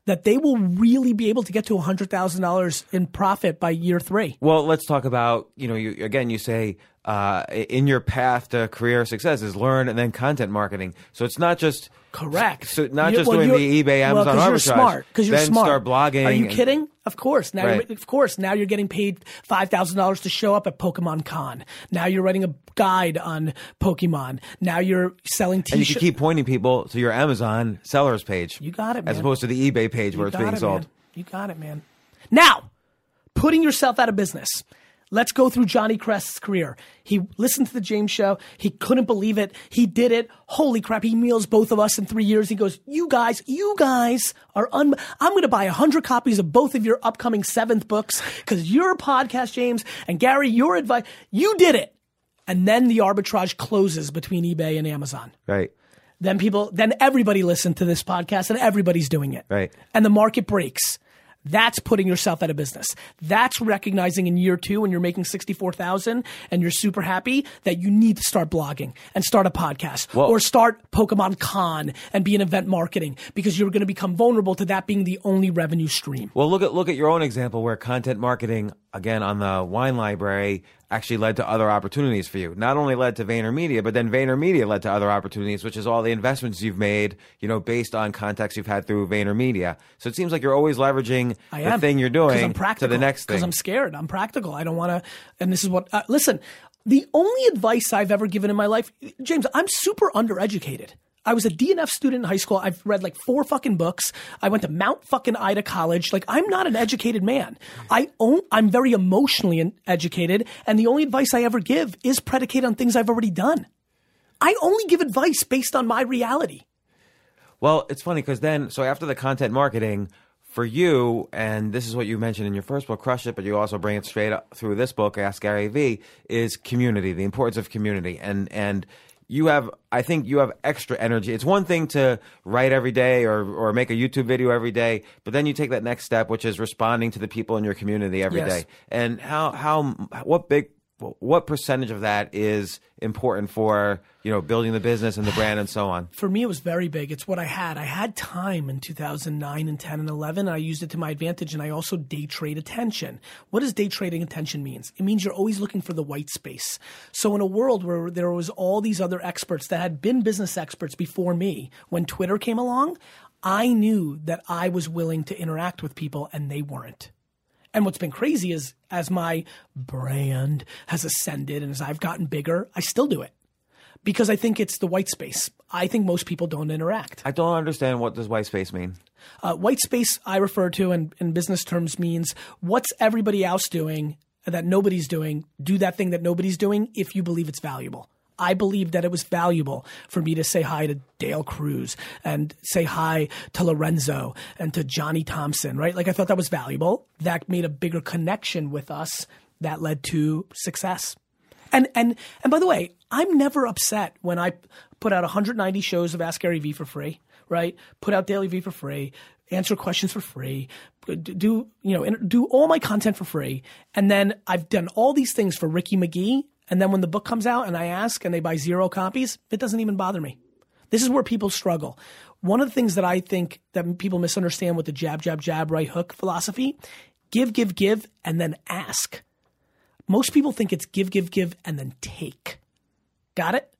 that they will really be able to get to hundred thousand dollars in profit by year three. Well, let's talk about you know you again. You say uh, in your path to career success is learn and then content marketing. So it's not just Correct. So not just well, doing the eBay, Amazon well, arbitrage. you're smart. Because you're then smart. start blogging. Are you and- kidding? Of course. Now, Right. you're, of course. Now you're getting paid five thousand dollars to show up at Pokemon Con. Now you're writing a guide on Pokemon. Now you're selling And you T-shirts. keep pointing people to your Amazon sellers page. You got it, As opposed to the eBay page where You it's got being it, sold. Man. You got it, man. Now, putting yourself out of business. Let's go through Johnny Crest's career. He listened to the James show. He couldn't believe it. He did it. Holy crap. He meals both of us in three years. He goes, you guys, you guys are un, I'm going to buy a hundred copies of both of your upcoming seventh books because your podcast, James and Gary, your advice, you did it. And then the arbitrage closes between eBay and Amazon Right. then people then everybody listened to this podcast and everybody's doing it Right. and the market breaks that's putting yourself out of business. That's recognizing in year two when you're making 64000 and you're super happy that you need to start blogging and start a podcast Well- or start pokemon con and be in event marketing because you're going to become vulnerable to that being the only revenue stream. Well, look at look at your own example where content marketing again on the wine library actually led to other opportunities for you. Not only led to VaynerMedia, but then VaynerMedia led to other opportunities, which is all the investments you've made, you know, based on contacts you've had through VaynerMedia. So it seems like you're always leveraging I the am thing you're doing to the next thing. Because. I'm scared. I'm practical. I don't want to. And this is what. Uh, listen, the only advice I've ever given in my life, James, I'm super undereducated. I was a DNF student in high school. I've read like four fucking books. I went to Mount fucking Ida College. Like I'm not an educated man. I own, I'm very emotionally educated, and the only advice I ever give is predicated on things I've already done. I only give advice based on my reality. Well, it's funny because then, so after the content marketing, for you, and this is what you mentioned in your first book, Crush It, but you also bring it straight up through this book, Ask Gary Vee, is community, the importance of community. And, and, you have, I think you have extra energy. It's one thing to write every day or, or make a YouTube video every day, but then you take that next step, which is responding to the people in your community every day. Yes. And how, how, what big, what percentage of that is important for, you know, building the business and the brand and so on? for me, it was very big. It's what I had. I had time in 2009 and 10 and 11. And I used it to my advantage. And I also day trade attention. What does day trading attention means? It means you're always looking for the white space. So in a world where there was all these other experts that had been business experts before me, when Twitter came along, I knew that I was willing to interact with people and they weren't. And what's been crazy is as my brand has ascended and as I've gotten bigger, I still do it because I think it's the white space. I think most people don't interact. I don't understand what does white space mean. Uh, white space, I refer to in, in business terms, means what's everybody else doing that nobody's doing. Do that thing that nobody's doing if you believe it's valuable. I believe that it was valuable for me to say hi to Dale Cruz and say hi to Lorenzo and to Johnny Thompson, right? Like I thought that was valuable. That made a bigger connection with us that led to success. And and and by the way, I'm never upset when I put out 190 shows of Ask Gary Vee for free, right? Put out DailyVee for free, answer questions for free, do you know do all my content for free, and then I've done all these things for Ricky McGee. And then when the book comes out and I ask and they buy zero copies, it doesn't even bother me. This is where people struggle. One of the things that I think that people misunderstand with the jab, jab, jab, right hook philosophy give, give, give, and then ask. Most people think it's give, give, give, and then take. Got it?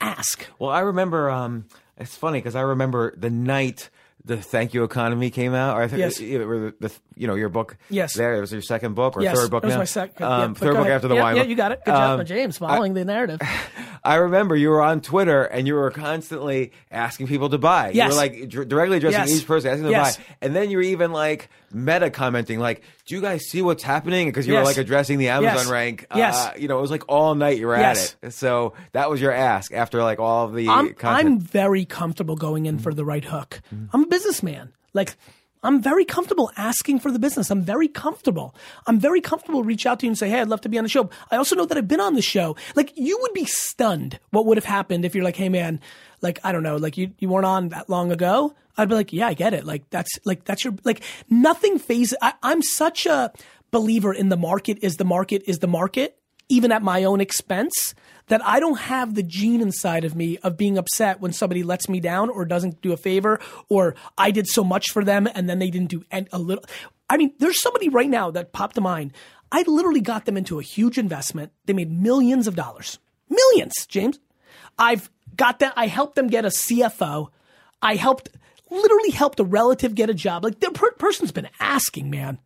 Ask. Well, I remember. Um, it's funny because I remember the night the Thank You Economy came out. Or I think Yes. it, it, were the, the you know your book. Yes. there it was your second book or yes, third book was my second. Um, yeah, third book ahead. after the yeah, wine. Yeah, book. you got it. Good job, Um, James, following the narrative. I remember you were on Twitter and you were constantly asking people to buy. Yes. You Yes. were like directly addressing Yes. each person, asking them Yes. to buy. And then you were even like meta commenting, like, "Do you guys see what's happening?" Because you were like addressing the Amazon Yes. rank. Yes. Uh, you know, it was like all night you were Yes. at it. So that was your ask after like all of the I'm, I'm very comfortable going in for Mm-hmm. the right hook. I'm a businessman. Like, I'm very comfortable asking for the business. I'm very comfortable. I'm very comfortable reach out to you and say, hey, I'd love to be on the show. I also know that I've been on the show. Like, you would be stunned what would have happened if you're like, hey, man, like, I don't know, like you, you weren't on that long ago. I'd be like, yeah, I get it. Like, that's, like, that's your, like, nothing phases. I, I'm such a believer in the market is the market is the market, even at my own expense that I don't have the gene inside of me of being upset when somebody lets me down or doesn't do a favor or I did so much for them and then they didn't do a little. I mean, there's somebody right now that popped to mind. I literally got them into a huge investment. They made millions of dollars. Millions, James. I've got that. I helped them get a CFO. I helped, literally helped a relative get a job. Like the per- person's been asking, man.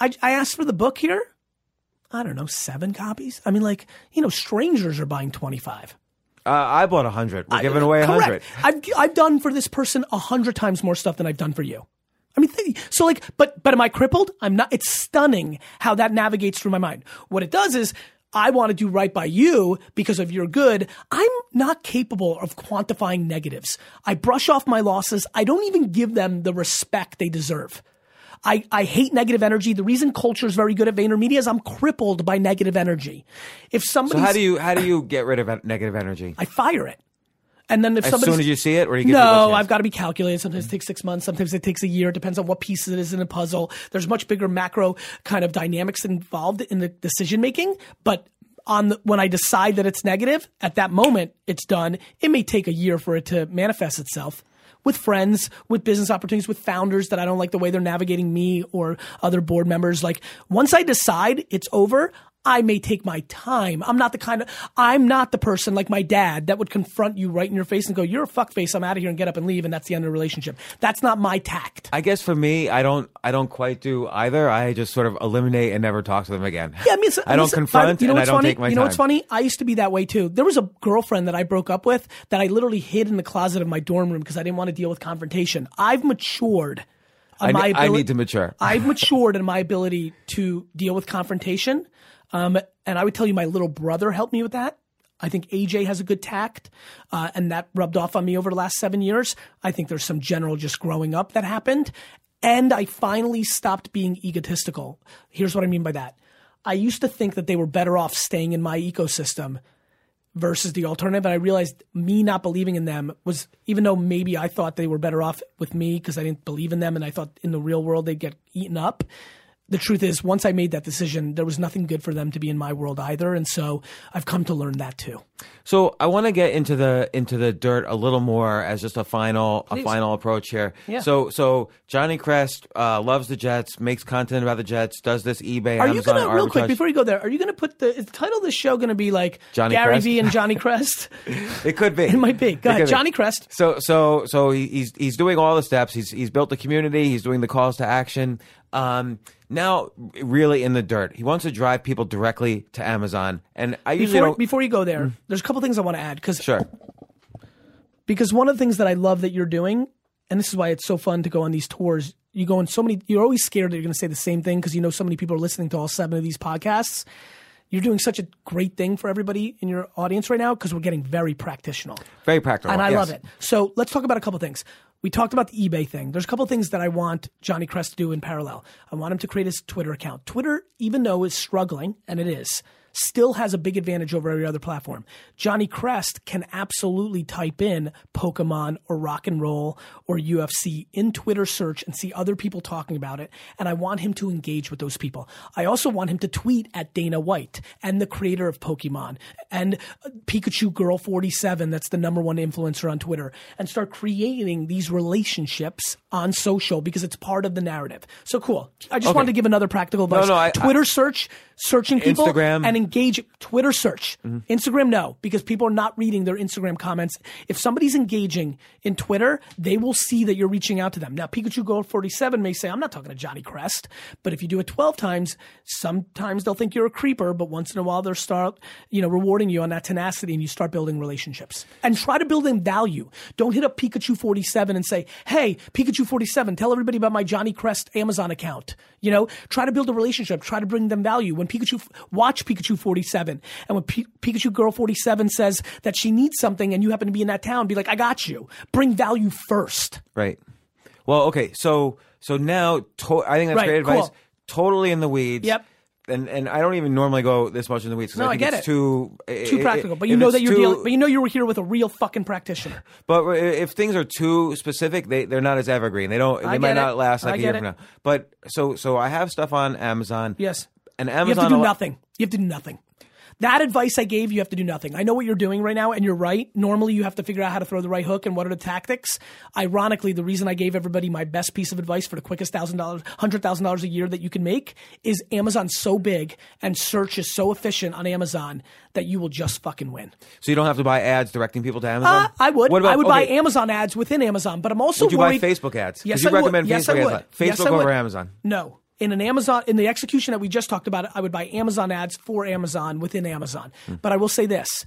I, I asked for the book here. I don't know, seven copies. I mean, like you know, strangers are buying twenty five. uh, I bought a hundred. We're giving away a hundred. I've I've done for this person a hundred times more stuff than I've done for you. I mean, th- so like, but but am I crippled? I'm not. It's stunning how that navigates through my mind. What it does is. I want to do right by you because of your good. I'm not capable of quantifying negatives. I brush off my losses. I don't even give them the respect they deserve. I, I hate negative energy. The reason culture is very good at VaynerMedia is I'm crippled by negative energy. If somebody, So how do you how do you get rid of negative energy? I fire it. And then if somebody As soon as you see it, or you people no. I've got to be calculated. Sometimes it takes six months. Sometimes it takes a year. It depends on what piece it is in a puzzle. There's much bigger macro kind of dynamics involved in the decision making. But on the, when I decide that it's negative, at that moment it's done. It may take a year for it to manifest itself. With friends, with business opportunities, with founders that I don't like the way they're navigating me or other board members. Like once I decide it's over, I may take my time. I'm not the kind of, I'm not the person like my dad that would confront you right in your face and go, you're a fuckface. I'm out of here and get up and leave. And that's the end of the relationship. That's not my tact. I guess for me, I don't I don't quite do either. I just sort of eliminate and never talk to them again. Yeah, I mean, I don't confront you know and I what's don't funny? take my You know what's funny? I used to be that way too. There was a girlfriend that I broke up with that I literally hid in the closet of my dorm room because I didn't want to deal with confrontation. I've matured. I my ne- I need to mature. I've matured in my ability to deal with confrontation. Um, and I would tell you, my little brother helped me with that. I think AJ has a good tact, uh, and that rubbed off on me over the last seven years. I think there's some general just growing up that happened. And I finally stopped being egotistical. Here's what I mean by that. I used to think that they were better off staying in my ecosystem versus the alternative. And I realized me not believing in them was, even though maybe I thought they were better off with me because I didn't believe in them and I thought in the real world they'd get eaten up. The truth is, once I made that decision, there was nothing good for them to be in my world either. And so I've come to learn that too. So I want to get into the into the dirt a little more as just a final a final approach here. Yeah. So so Johnny Crest uh, loves the Jets, makes content about the Jets, does this eBay, Are you gonna real quick before you go there? Are you gonna put the, is the title of this show gonna be like Johnny Gary Crest? V and Johnny Crest? It could be. It might be. Go ahead. could be. Johnny Crest. So so so he, he's he's doing all the steps. He's he's built the community. He's doing the calls to action. Um, now, really in the dirt, he wants to drive people directly to Amazon. And I usually Before, don't. before you go there, there's a couple things I want to add because sure. because one of the things that I love that you're doing, and this is why it's so fun to go on these tours. You go in so many. You're always scared that you're going to say the same thing because you know so many people are listening to all seven of these podcasts. You're doing such a great thing for everybody in your audience right now because we're getting very practical. Very practical. and I yes. love it. So let's talk about a couple things. We talked about the eBay thing. There's a couple things that I want Johnny Crest to do in parallel. I want him to create his Twitter account. Twitter, even though is struggling, and it is, still has a big advantage over every other platform. Johnny Crest can absolutely type in Pokemon or rock and roll or UFC in Twitter search and see other people talking about it. And I want him to engage with those people. I also want him to tweet at Dana White and the creator of Pokemon and uh, Pikachu Girl 47, that's the number one influencer on Twitter, and start creating these relationships on social because it's part of the narrative. So cool. I just Okay. wanted to give another practical advice. no, I- Twitter search, searching people Instagram. and engage. Twitter search. Instagram, no, because people are not reading their Instagram comments. If somebody's engaging in Twitter, they will see that you're reaching out to them. Now, Pikachu Gold 47 may say, I'm not talking to Johnny Crest, but if you do it 12 times, sometimes they'll think you're a creeper, but once in a while they'll start, you know, rewarding you on that tenacity and you start building relationships. And try to build in value. Don't hit up Pikachu 47 and say, hey, Pikachu 47, tell everybody about my Johnny Crest Amazon account. You know, try to build a relationship, try to bring them value. When Pikachu, watch Pikachu 47, and when P- Pikachu Girl 47 says that she needs something and you happen to be in that town, be like, I got you. Bring value first. Right. Well, okay. So so now to- I think that's Right, great advice. cool. Totally in the weeds. Yep. And and I don't even normally go this much in the weeds. 'cause No, I think get it's it. Too Too i- i- practical, but you if know it's that you're too- dealing, but you know you were here with a real fucking practitioner. But if things are too specific, they they're not as evergreen. They don't. I They might get it. not last like I a year get from it. now. But so so I have stuff on Amazon. Yes. And You have to do nothing. You have to do nothing. That advice I gave, you have to do nothing. I know what you're doing right now, and you're right. Normally, you have to figure out how to throw the right hook and what are the tactics. Ironically, the reason I gave everybody my best piece of advice for the quickest thousand dollars, hundred thousand dollars a year that you can make is Amazon's so big and search is so efficient on Amazon that you will just fucking win. So you don't have to buy ads directing people to Amazon. Uh, I would. What about, I would buy Amazon ads within Amazon, but I'm also Would you worried. buy Facebook ads? Yes, you I would. recommend Yes, Facebook I ads. would. Yes, Facebook I would. over Amazon. No. In an Amazon, in the execution that we just talked about, I would buy Amazon ads for Amazon within Amazon. Hmm. But I will say this: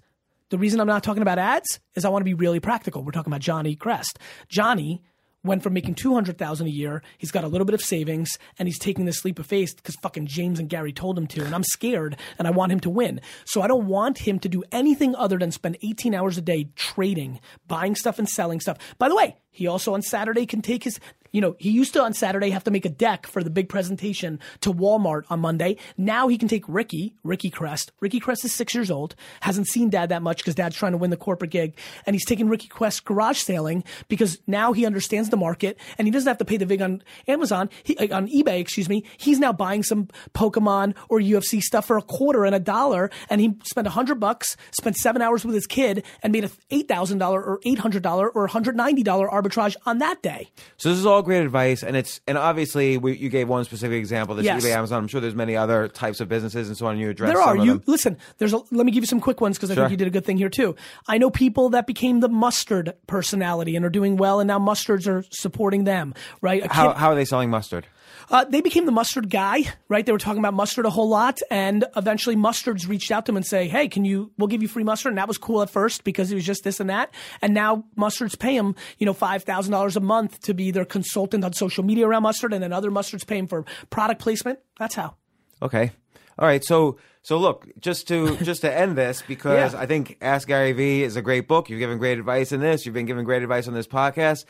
the reason I'm not talking about ads is I want to be really practical. We're talking about Johnny Crest. Johnny went from making two hundred thousand a year. He's got a little bit of savings, and he's taking this leap of faith because fucking James and Gary told him to. And I'm scared, and I want him to win. So I don't want him to do anything other than spend 18 hours a day trading, buying stuff and selling stuff. By the way, he also on Saturday can take his. You know, he used to on Saturday have to make a deck for the big presentation to Walmart on Monday. Now he can take Ricky, Ricky Crest. Ricky Crest is six years old, hasn't seen dad that much because dad's trying to win the corporate gig. And he's taking Ricky Crest garage sailing because now he understands the market and he doesn't have to pay the vig on Amazon, he, on eBay, excuse me. He's now buying some Pokemon or UFC stuff for a quarter and a dollar. And he spent a hundred bucks, spent seven hours with his kid and made a $8,000 or $800 or $190 arbitrage on that day. So this is all great advice, and it's and obviously we, you gave one specific example. This Yes. eBay, Amazon. I'm sure there's many other types of businesses and so on. and You address There are of you them. listen. There's a, let me give you some quick ones because I Sure. think you did a good thing here too. I know people that became the mustard personality and are doing well, and now mustards are supporting them. Right? A How how are they selling mustard? Uh, they became the mustard guy, right? They were talking about mustard a whole lot, and eventually mustards reached out to them and say, "Hey, can you? We'll give you free mustard." And that was cool at first because it was just this and that, and now mustards pay them, you know, five thousand dollars a month to be their consultant on social media around mustard, and then other mustards pay for product placement. That's how. Okay. All right. So so look, just to just to end this because Yeah. I think Ask Gary Vee is a great book. You've given great advice in this. You've been giving great advice on this podcast.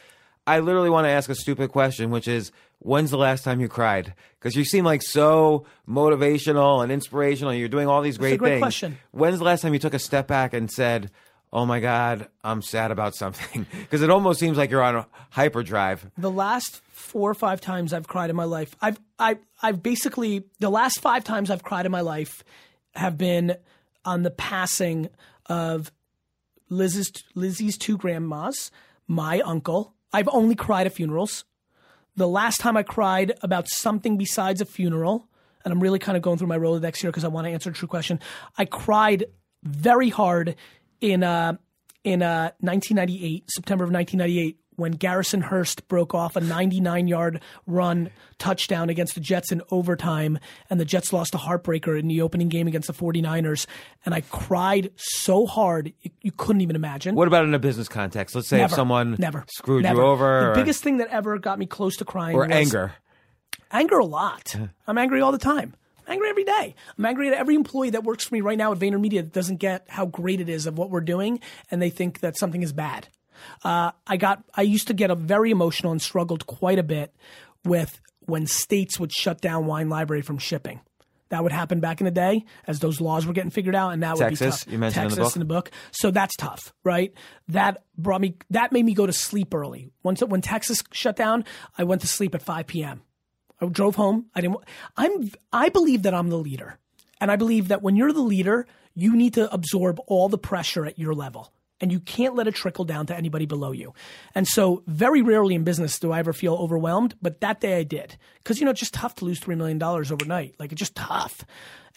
I literally want to ask a stupid question, which is, when's the last time you cried? Because you seem like so motivational and inspirational. You're doing all these great, great things. question. When's the last time you took a step back and said, "Oh my God, I'm sad about something"? Because it almost seems like you're on hyperdrive. the last four or five times I've cried in my life, I've I I've basically the last five times I've cried in my life have been on the passing of Liz's Lizzie's two grandmas, my uncle. I've only cried at funerals. The last time I cried about something besides a funeral, and I'm really kind of going through my Rolodex here because I want to answer a true question. I cried very hard in uh, in uh, 1998, September of 1998, when Garrison Hearst broke off a 99 yard run touchdown against the Jets in overtime, and the Jets lost a heartbreaker in the opening game against the 49ers. And I cried so hard, you, couldn't even imagine. What about in a business context? Let's say Never, if someone never screwed never. you over, The or, biggest thing that ever got me close to crying or was anger. anger a lot. I'm angry all the time. I'm angry every day. I'm angry at every employee that works for me right now at VaynerMedia that doesn't get how great it is of what we're doing, and they think that something is bad. Uh, I got. I used to get a very emotional and struggled quite a bit with when states would shut down Wine Library from shipping. That would happen back in the day as those laws were getting figured out, and that would be Texas, tough. you mentioned in the Texas book. in the book. So that's tough, right? That brought me. That made me go to sleep early. Once when Texas shut down, I went to sleep at 5 p.m. I drove home. I didn't. I'm. I believe that I'm the leader, and I believe that when you're the leader, you need to absorb all the pressure at your level, and you can't let it trickle down to anybody below you. And so, very rarely in business do I ever feel overwhelmed. But that day I did, because you know it's just tough to lose three million dollars overnight. Like it's just tough,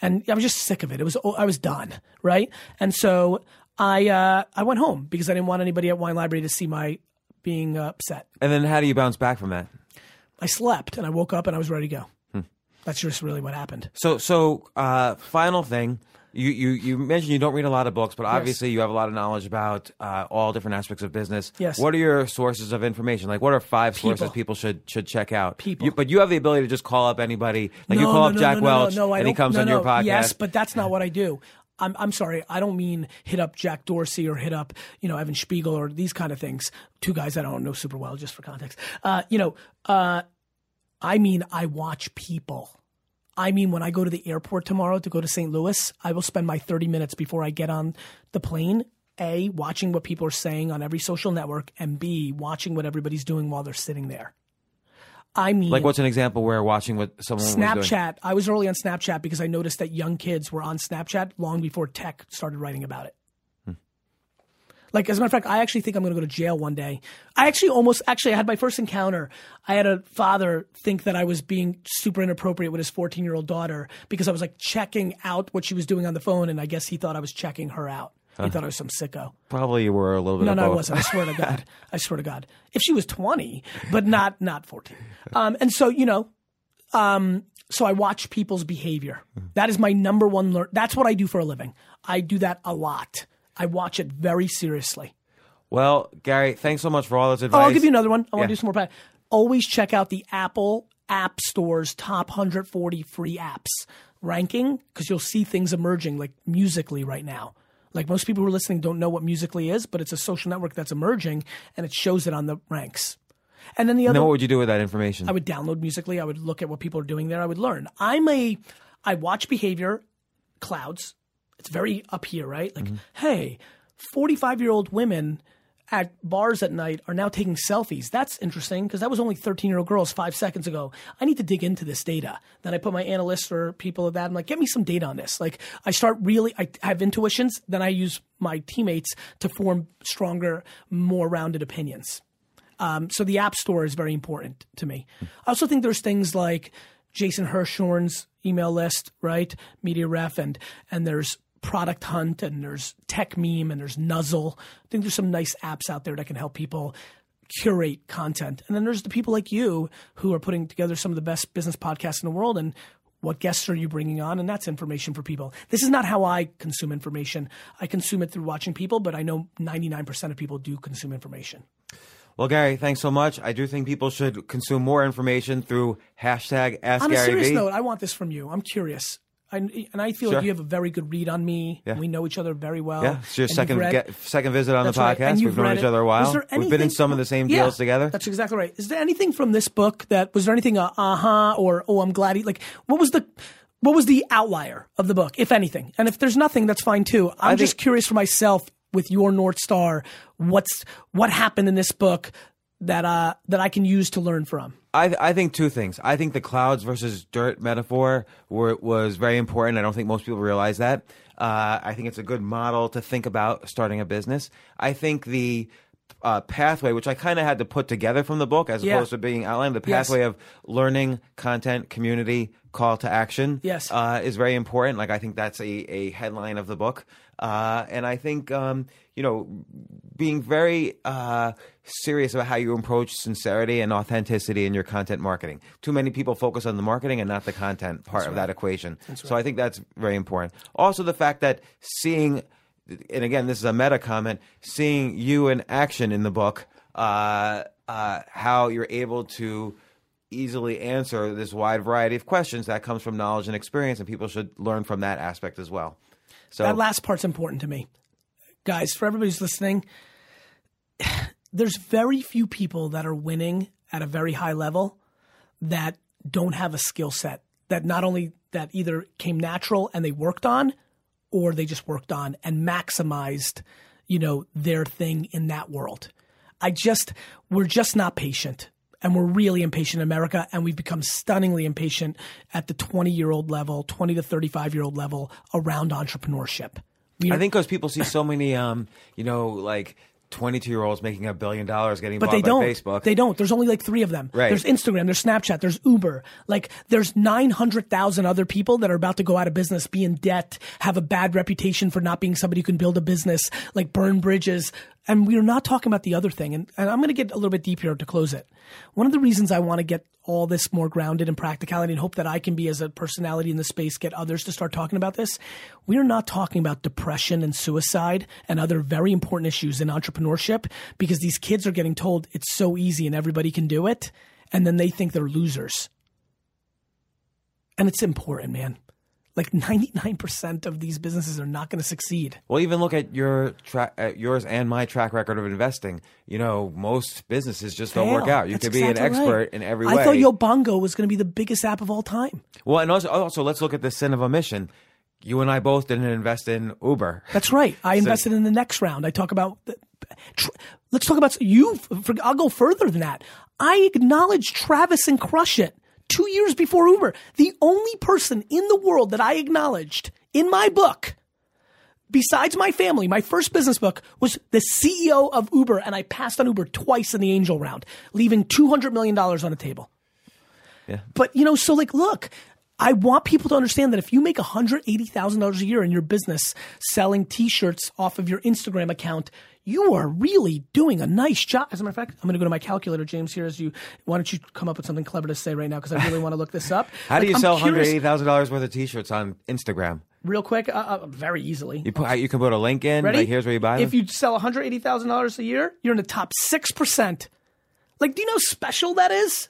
and I was just sick of it. It was. I was done, right? And so I uh, I went home because I didn't want anybody at Wine Library to see my being uh, upset. And then how do you bounce back from that? I slept and I woke up and I was ready to go. That's just really what happened. So, so uh, final thing. You, you you mentioned you don't read a lot of books, but obviously you have a lot of knowledge about uh, all different aspects of business. Yes. What are your sources of information? Like, what are five sources People. people should should check out? People. You, but you have the ability to just call up anybody. Like you call no, up no, Jack no, no, Welch, no, and he comes no, on your no, podcast. Yes, but that's not what I do. I'm, I'm sorry. I don't mean hit up Jack Dorsey or hit up, you know, Evan Spiegel or these kind of things. Two guys I don't know super well, just for context. Uh, you know, uh, I mean, I watch people. I mean, when I go to the airport tomorrow to go to St. Louis, I will spend my 30 minutes before I get on the plane. A, watching what people are saying on every social network, and B, watching what everybody's doing while they're sitting there. I mean, like, what's an example where watching what someone was doing? Snapchat. I was early on Snapchat because I noticed that young kids were on Snapchat long before tech started writing about it. Hmm. Like as a matter of fact, I actually think I'm going to go to jail one day. I actually almost actually I had my first encounter. I had a father think that I was being super inappropriate with his 14 year old daughter because I was like checking out what she was doing on the phone, and I guess he thought I was checking her out. He thought I was some sicko. Probably you were a little bit. No, no, I wasn't. I swear to God. I swear to God. If she was 20, but not not 14. Um, and so, you know, um, so I watch people's behavior. That is my number one learn. That's what I do for a living. I do that a lot. I watch it very seriously. Well, Gary, thanks so much for all this advice. Oh. I'll give you another one. I want Yeah. to do some more. Always check out the Apple App Store's top 140 free apps ranking because you'll see things emerging like Musical.ly right now. Like most people who are listening don't know what Musical.ly is, but it's a social network that's emerging and it shows it on the ranks. And then the And other then what would you do with that information? I would download Musical.ly. I would look at what people are doing there. I would learn. I'm a, I watch behavior clouds. It's very up here, right? Like, hey, 45 year old women at bars at night are now taking selfies. That's interesting because that was only 13 year old girls five seconds ago. I need to dig into this data. Then I put my analysts or people of that. I'm like, get me some data on this. Like, I start really, I have intuitions. Then I use my teammates to form stronger, more rounded opinions. Um, so the App Store is very important to me. I also think there's things like Jason Hirschhorn's email list, right? MediaREDEF, and and there's Product Hunt, and there's Techmeme, and there's Nuzzle. I think there's some nice apps out there that can help people curate content. And then there's the people like you who are putting together some of the best business podcasts in the world and what guests are you bringing on? And that's information for people. This is not how I consume information. I consume it through watching people, but I know 99% of people do consume information. well, Gary, thanks so much. I do think people should consume more information through hashtag Ask On a Gary serious V. note, I want this from you. I'm curious. I, and I feel Sure. like you have a very good read on me. Yeah. We know each other very well. Yeah, it's your And second read- get, second visit on the podcast. And We've known each other a while. there We've been in some of the same Yeah, deals together. That's exactly right. Is there anything from this book that was there anything uh huh or oh I'm glad he like what was the what was the outlier of the book if anything and if there's nothing that's fine too. I'm I just curious for myself with your north star what's what happened in this book that uh that I can use to learn from. I, I think two things. I think the clouds versus dirt metaphor were, was very important. I don't think most people realize that. Uh, I think it's a good model to think about starting a business. I think the uh, pathway, which I kind of had to put together from the book as Yeah. opposed to being outlined, the Yes. pathway of learning, content, community, call to action Yes. uh, is very important. Like I think that's a, a headline of the book. Uh, and I think, um, you know, being very uh, serious about how you approach sincerity and authenticity in your content marketing. Too many people focus on the marketing and not the content part of that equation. So I think that's very important. Also, the fact that seeing, and again, this is a meta comment, seeing you in action in the book, uh, uh, how you're able to easily answer this wide variety of questions that comes from knowledge and experience, and people should learn from that aspect as well. So That last part's important to me. Guys, for everybody who's listening, there's very few people that are winning at a very high level that don't have a skill set that not only that either came natural and they worked on, or they just worked on and maximized, you know, their thing in that world. I just, we're just not patient. And we're really impatient in America, and we've become stunningly impatient at the 20 year old level, 20 to 35 year old level around entrepreneurship. I think because people see so many, um, you know, like 22 year olds making a billion dollars getting but bought they by don't. Facebook. They don't. There's only like three of them. Right. There's Instagram. There's Snapchat. There's Uber. Like there's 900,000 other people that are about to go out of business, be in debt, have a bad reputation for not being somebody who can build a business, like burn bridges. And we are not talking about the other thing. And, and I'm going to get a little bit deep here to close it. One of the reasons I want to get all this more grounded in practicality and hope that I can be as a personality in the space, get others to start talking about this. We are not talking about depression and suicide and other very important issues in entrepreneurship because these kids are getting told it's so easy and everybody can do it. And then they think they're losers. And it's important, man. Like 99% of these businesses are not going to succeed. Well, even look at your tra- uh, yours and my track record of investing. You know, most businesses just don't work out. You That's could be an expert right. in every I way. thought Yobongo was going to be the biggest app of all time. well, and also, also, let's look at the sin of omission. You and I both didn't invest in Uber. That's right. I invested in the next round. I talk about. The, tr- let's talk about you. For, I'll go further than that. I acknowledge Travis and Crush It two years before Uber. The only person in the world that I acknowledged in my book, besides my family, my first business book was the CEO of Uber, and I passed on Uber twice in the angel round, leaving two hundred million dollars on the table. Yeah. But you know, so like, look, I want people to understand that if you make hundred eighty thousand dollars a year in your business selling T-shirts off of your Instagram account, you are really doing a nice job. As a matter of fact, I'm going to go to my calculator, James. Here, as you, why don't you come up with something clever to say right now? Because I really want to look this up. How do Like, you I'm sell curious- hundred eighty thousand dollars worth of T-shirts on Instagram? Real quick, uh, uh, very easily. You put you can put a link in. Ready? Like here's where you buy them. If you sell one hundred eighty thousand dollars a year, you're in the top six percent. Like, do you know how special that is?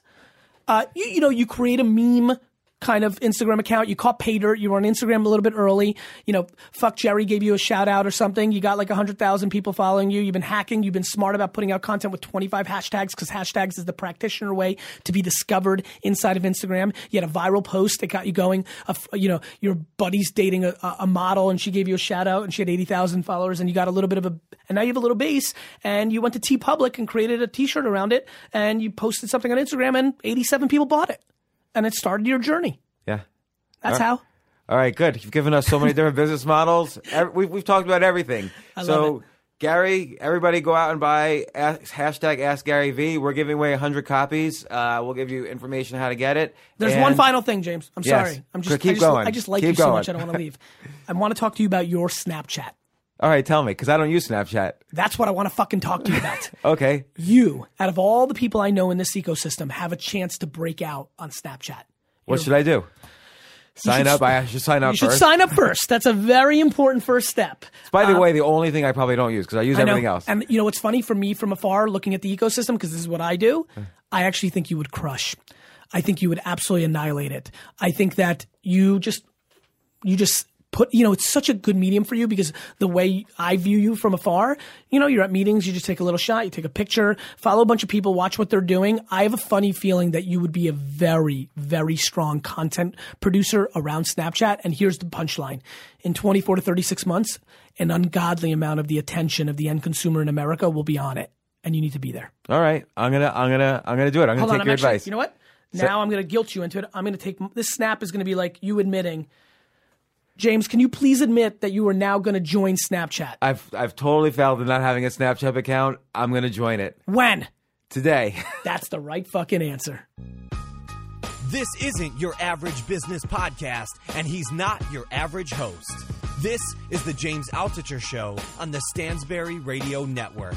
Uh, you, you know, you create a meme kind of Instagram account. You caught dirt. You were on Instagram a little bit early. You know, FuckJerry gave you a shout out or something. You got like 100,000 people following you. You've been hacking. You've been smart about putting out content with 25 hashtags because hashtags is the practitioner way to be discovered inside of Instagram. You had a viral post that got you going. A you know, your buddy's dating a, a model and she gave you a shout out and she had 80,000 followers and you got a little bit of a, and now you have a little base and you went to TeePublic and created a t-shirt around it and you posted something on Instagram and 87 people bought it and it started your journey. yeah. That's how. All right, good. You've given us so many different business models. We've, we've talked about everything. I so. Gary, everybody go out and buy ask, hashtag Ask Gary Vee. We're giving away 100 copies. Uh, we'll give you information how to get it. There's And- one final thing, James. I'm Yes. sorry. I'm just Keep I just, going. I just like Keep you so much. I don't want to leave. I want to talk to you about your Snapchat. All right, tell me, because I don't use Snapchat. That's what I want to fucking talk to you about. Okay. you, out of all the people I know in this ecosystem, have a chance to break out on Snapchat. What should I do? Sign should- up. I should sign up You should first. sign up first. That's a very important first step. By the Uh, way, the only thing I probably don't use because I use I everything else. And you know what's funny for me from afar, looking at the ecosystem, because this is what I do. I actually think you would crush. I think you would absolutely annihilate it. I think that you just, you just put, you know, it's such a good medium for you because the way I view you from afar, you know, you're at meetings, you just take a little shot, you take a picture, follow a bunch of people, watch what they're doing. I have a funny feeling that you would be a very, very strong content producer around Snapchat. And here's the punchline. In 24 to 36 months, an ungodly amount of the attention of the end consumer in America will be on it. And you need to be there. All right, I'm gonna, I'm gonna, I'm gonna do it. I'm gonna Hold take I'm your actually, advice. you know what? Now I'm going to guilt you into it. I'm going to take this snap is going to be like you admitting, James, can you please admit that you are now going to join Snapchat? I've, I've totally failed in not having a Snapchat account. I'm gonna join it when? today. That's the right fucking answer. This isn't your average business podcast, and he's not your average host. This is the James Altucher Show on the Stansberry Radio Network.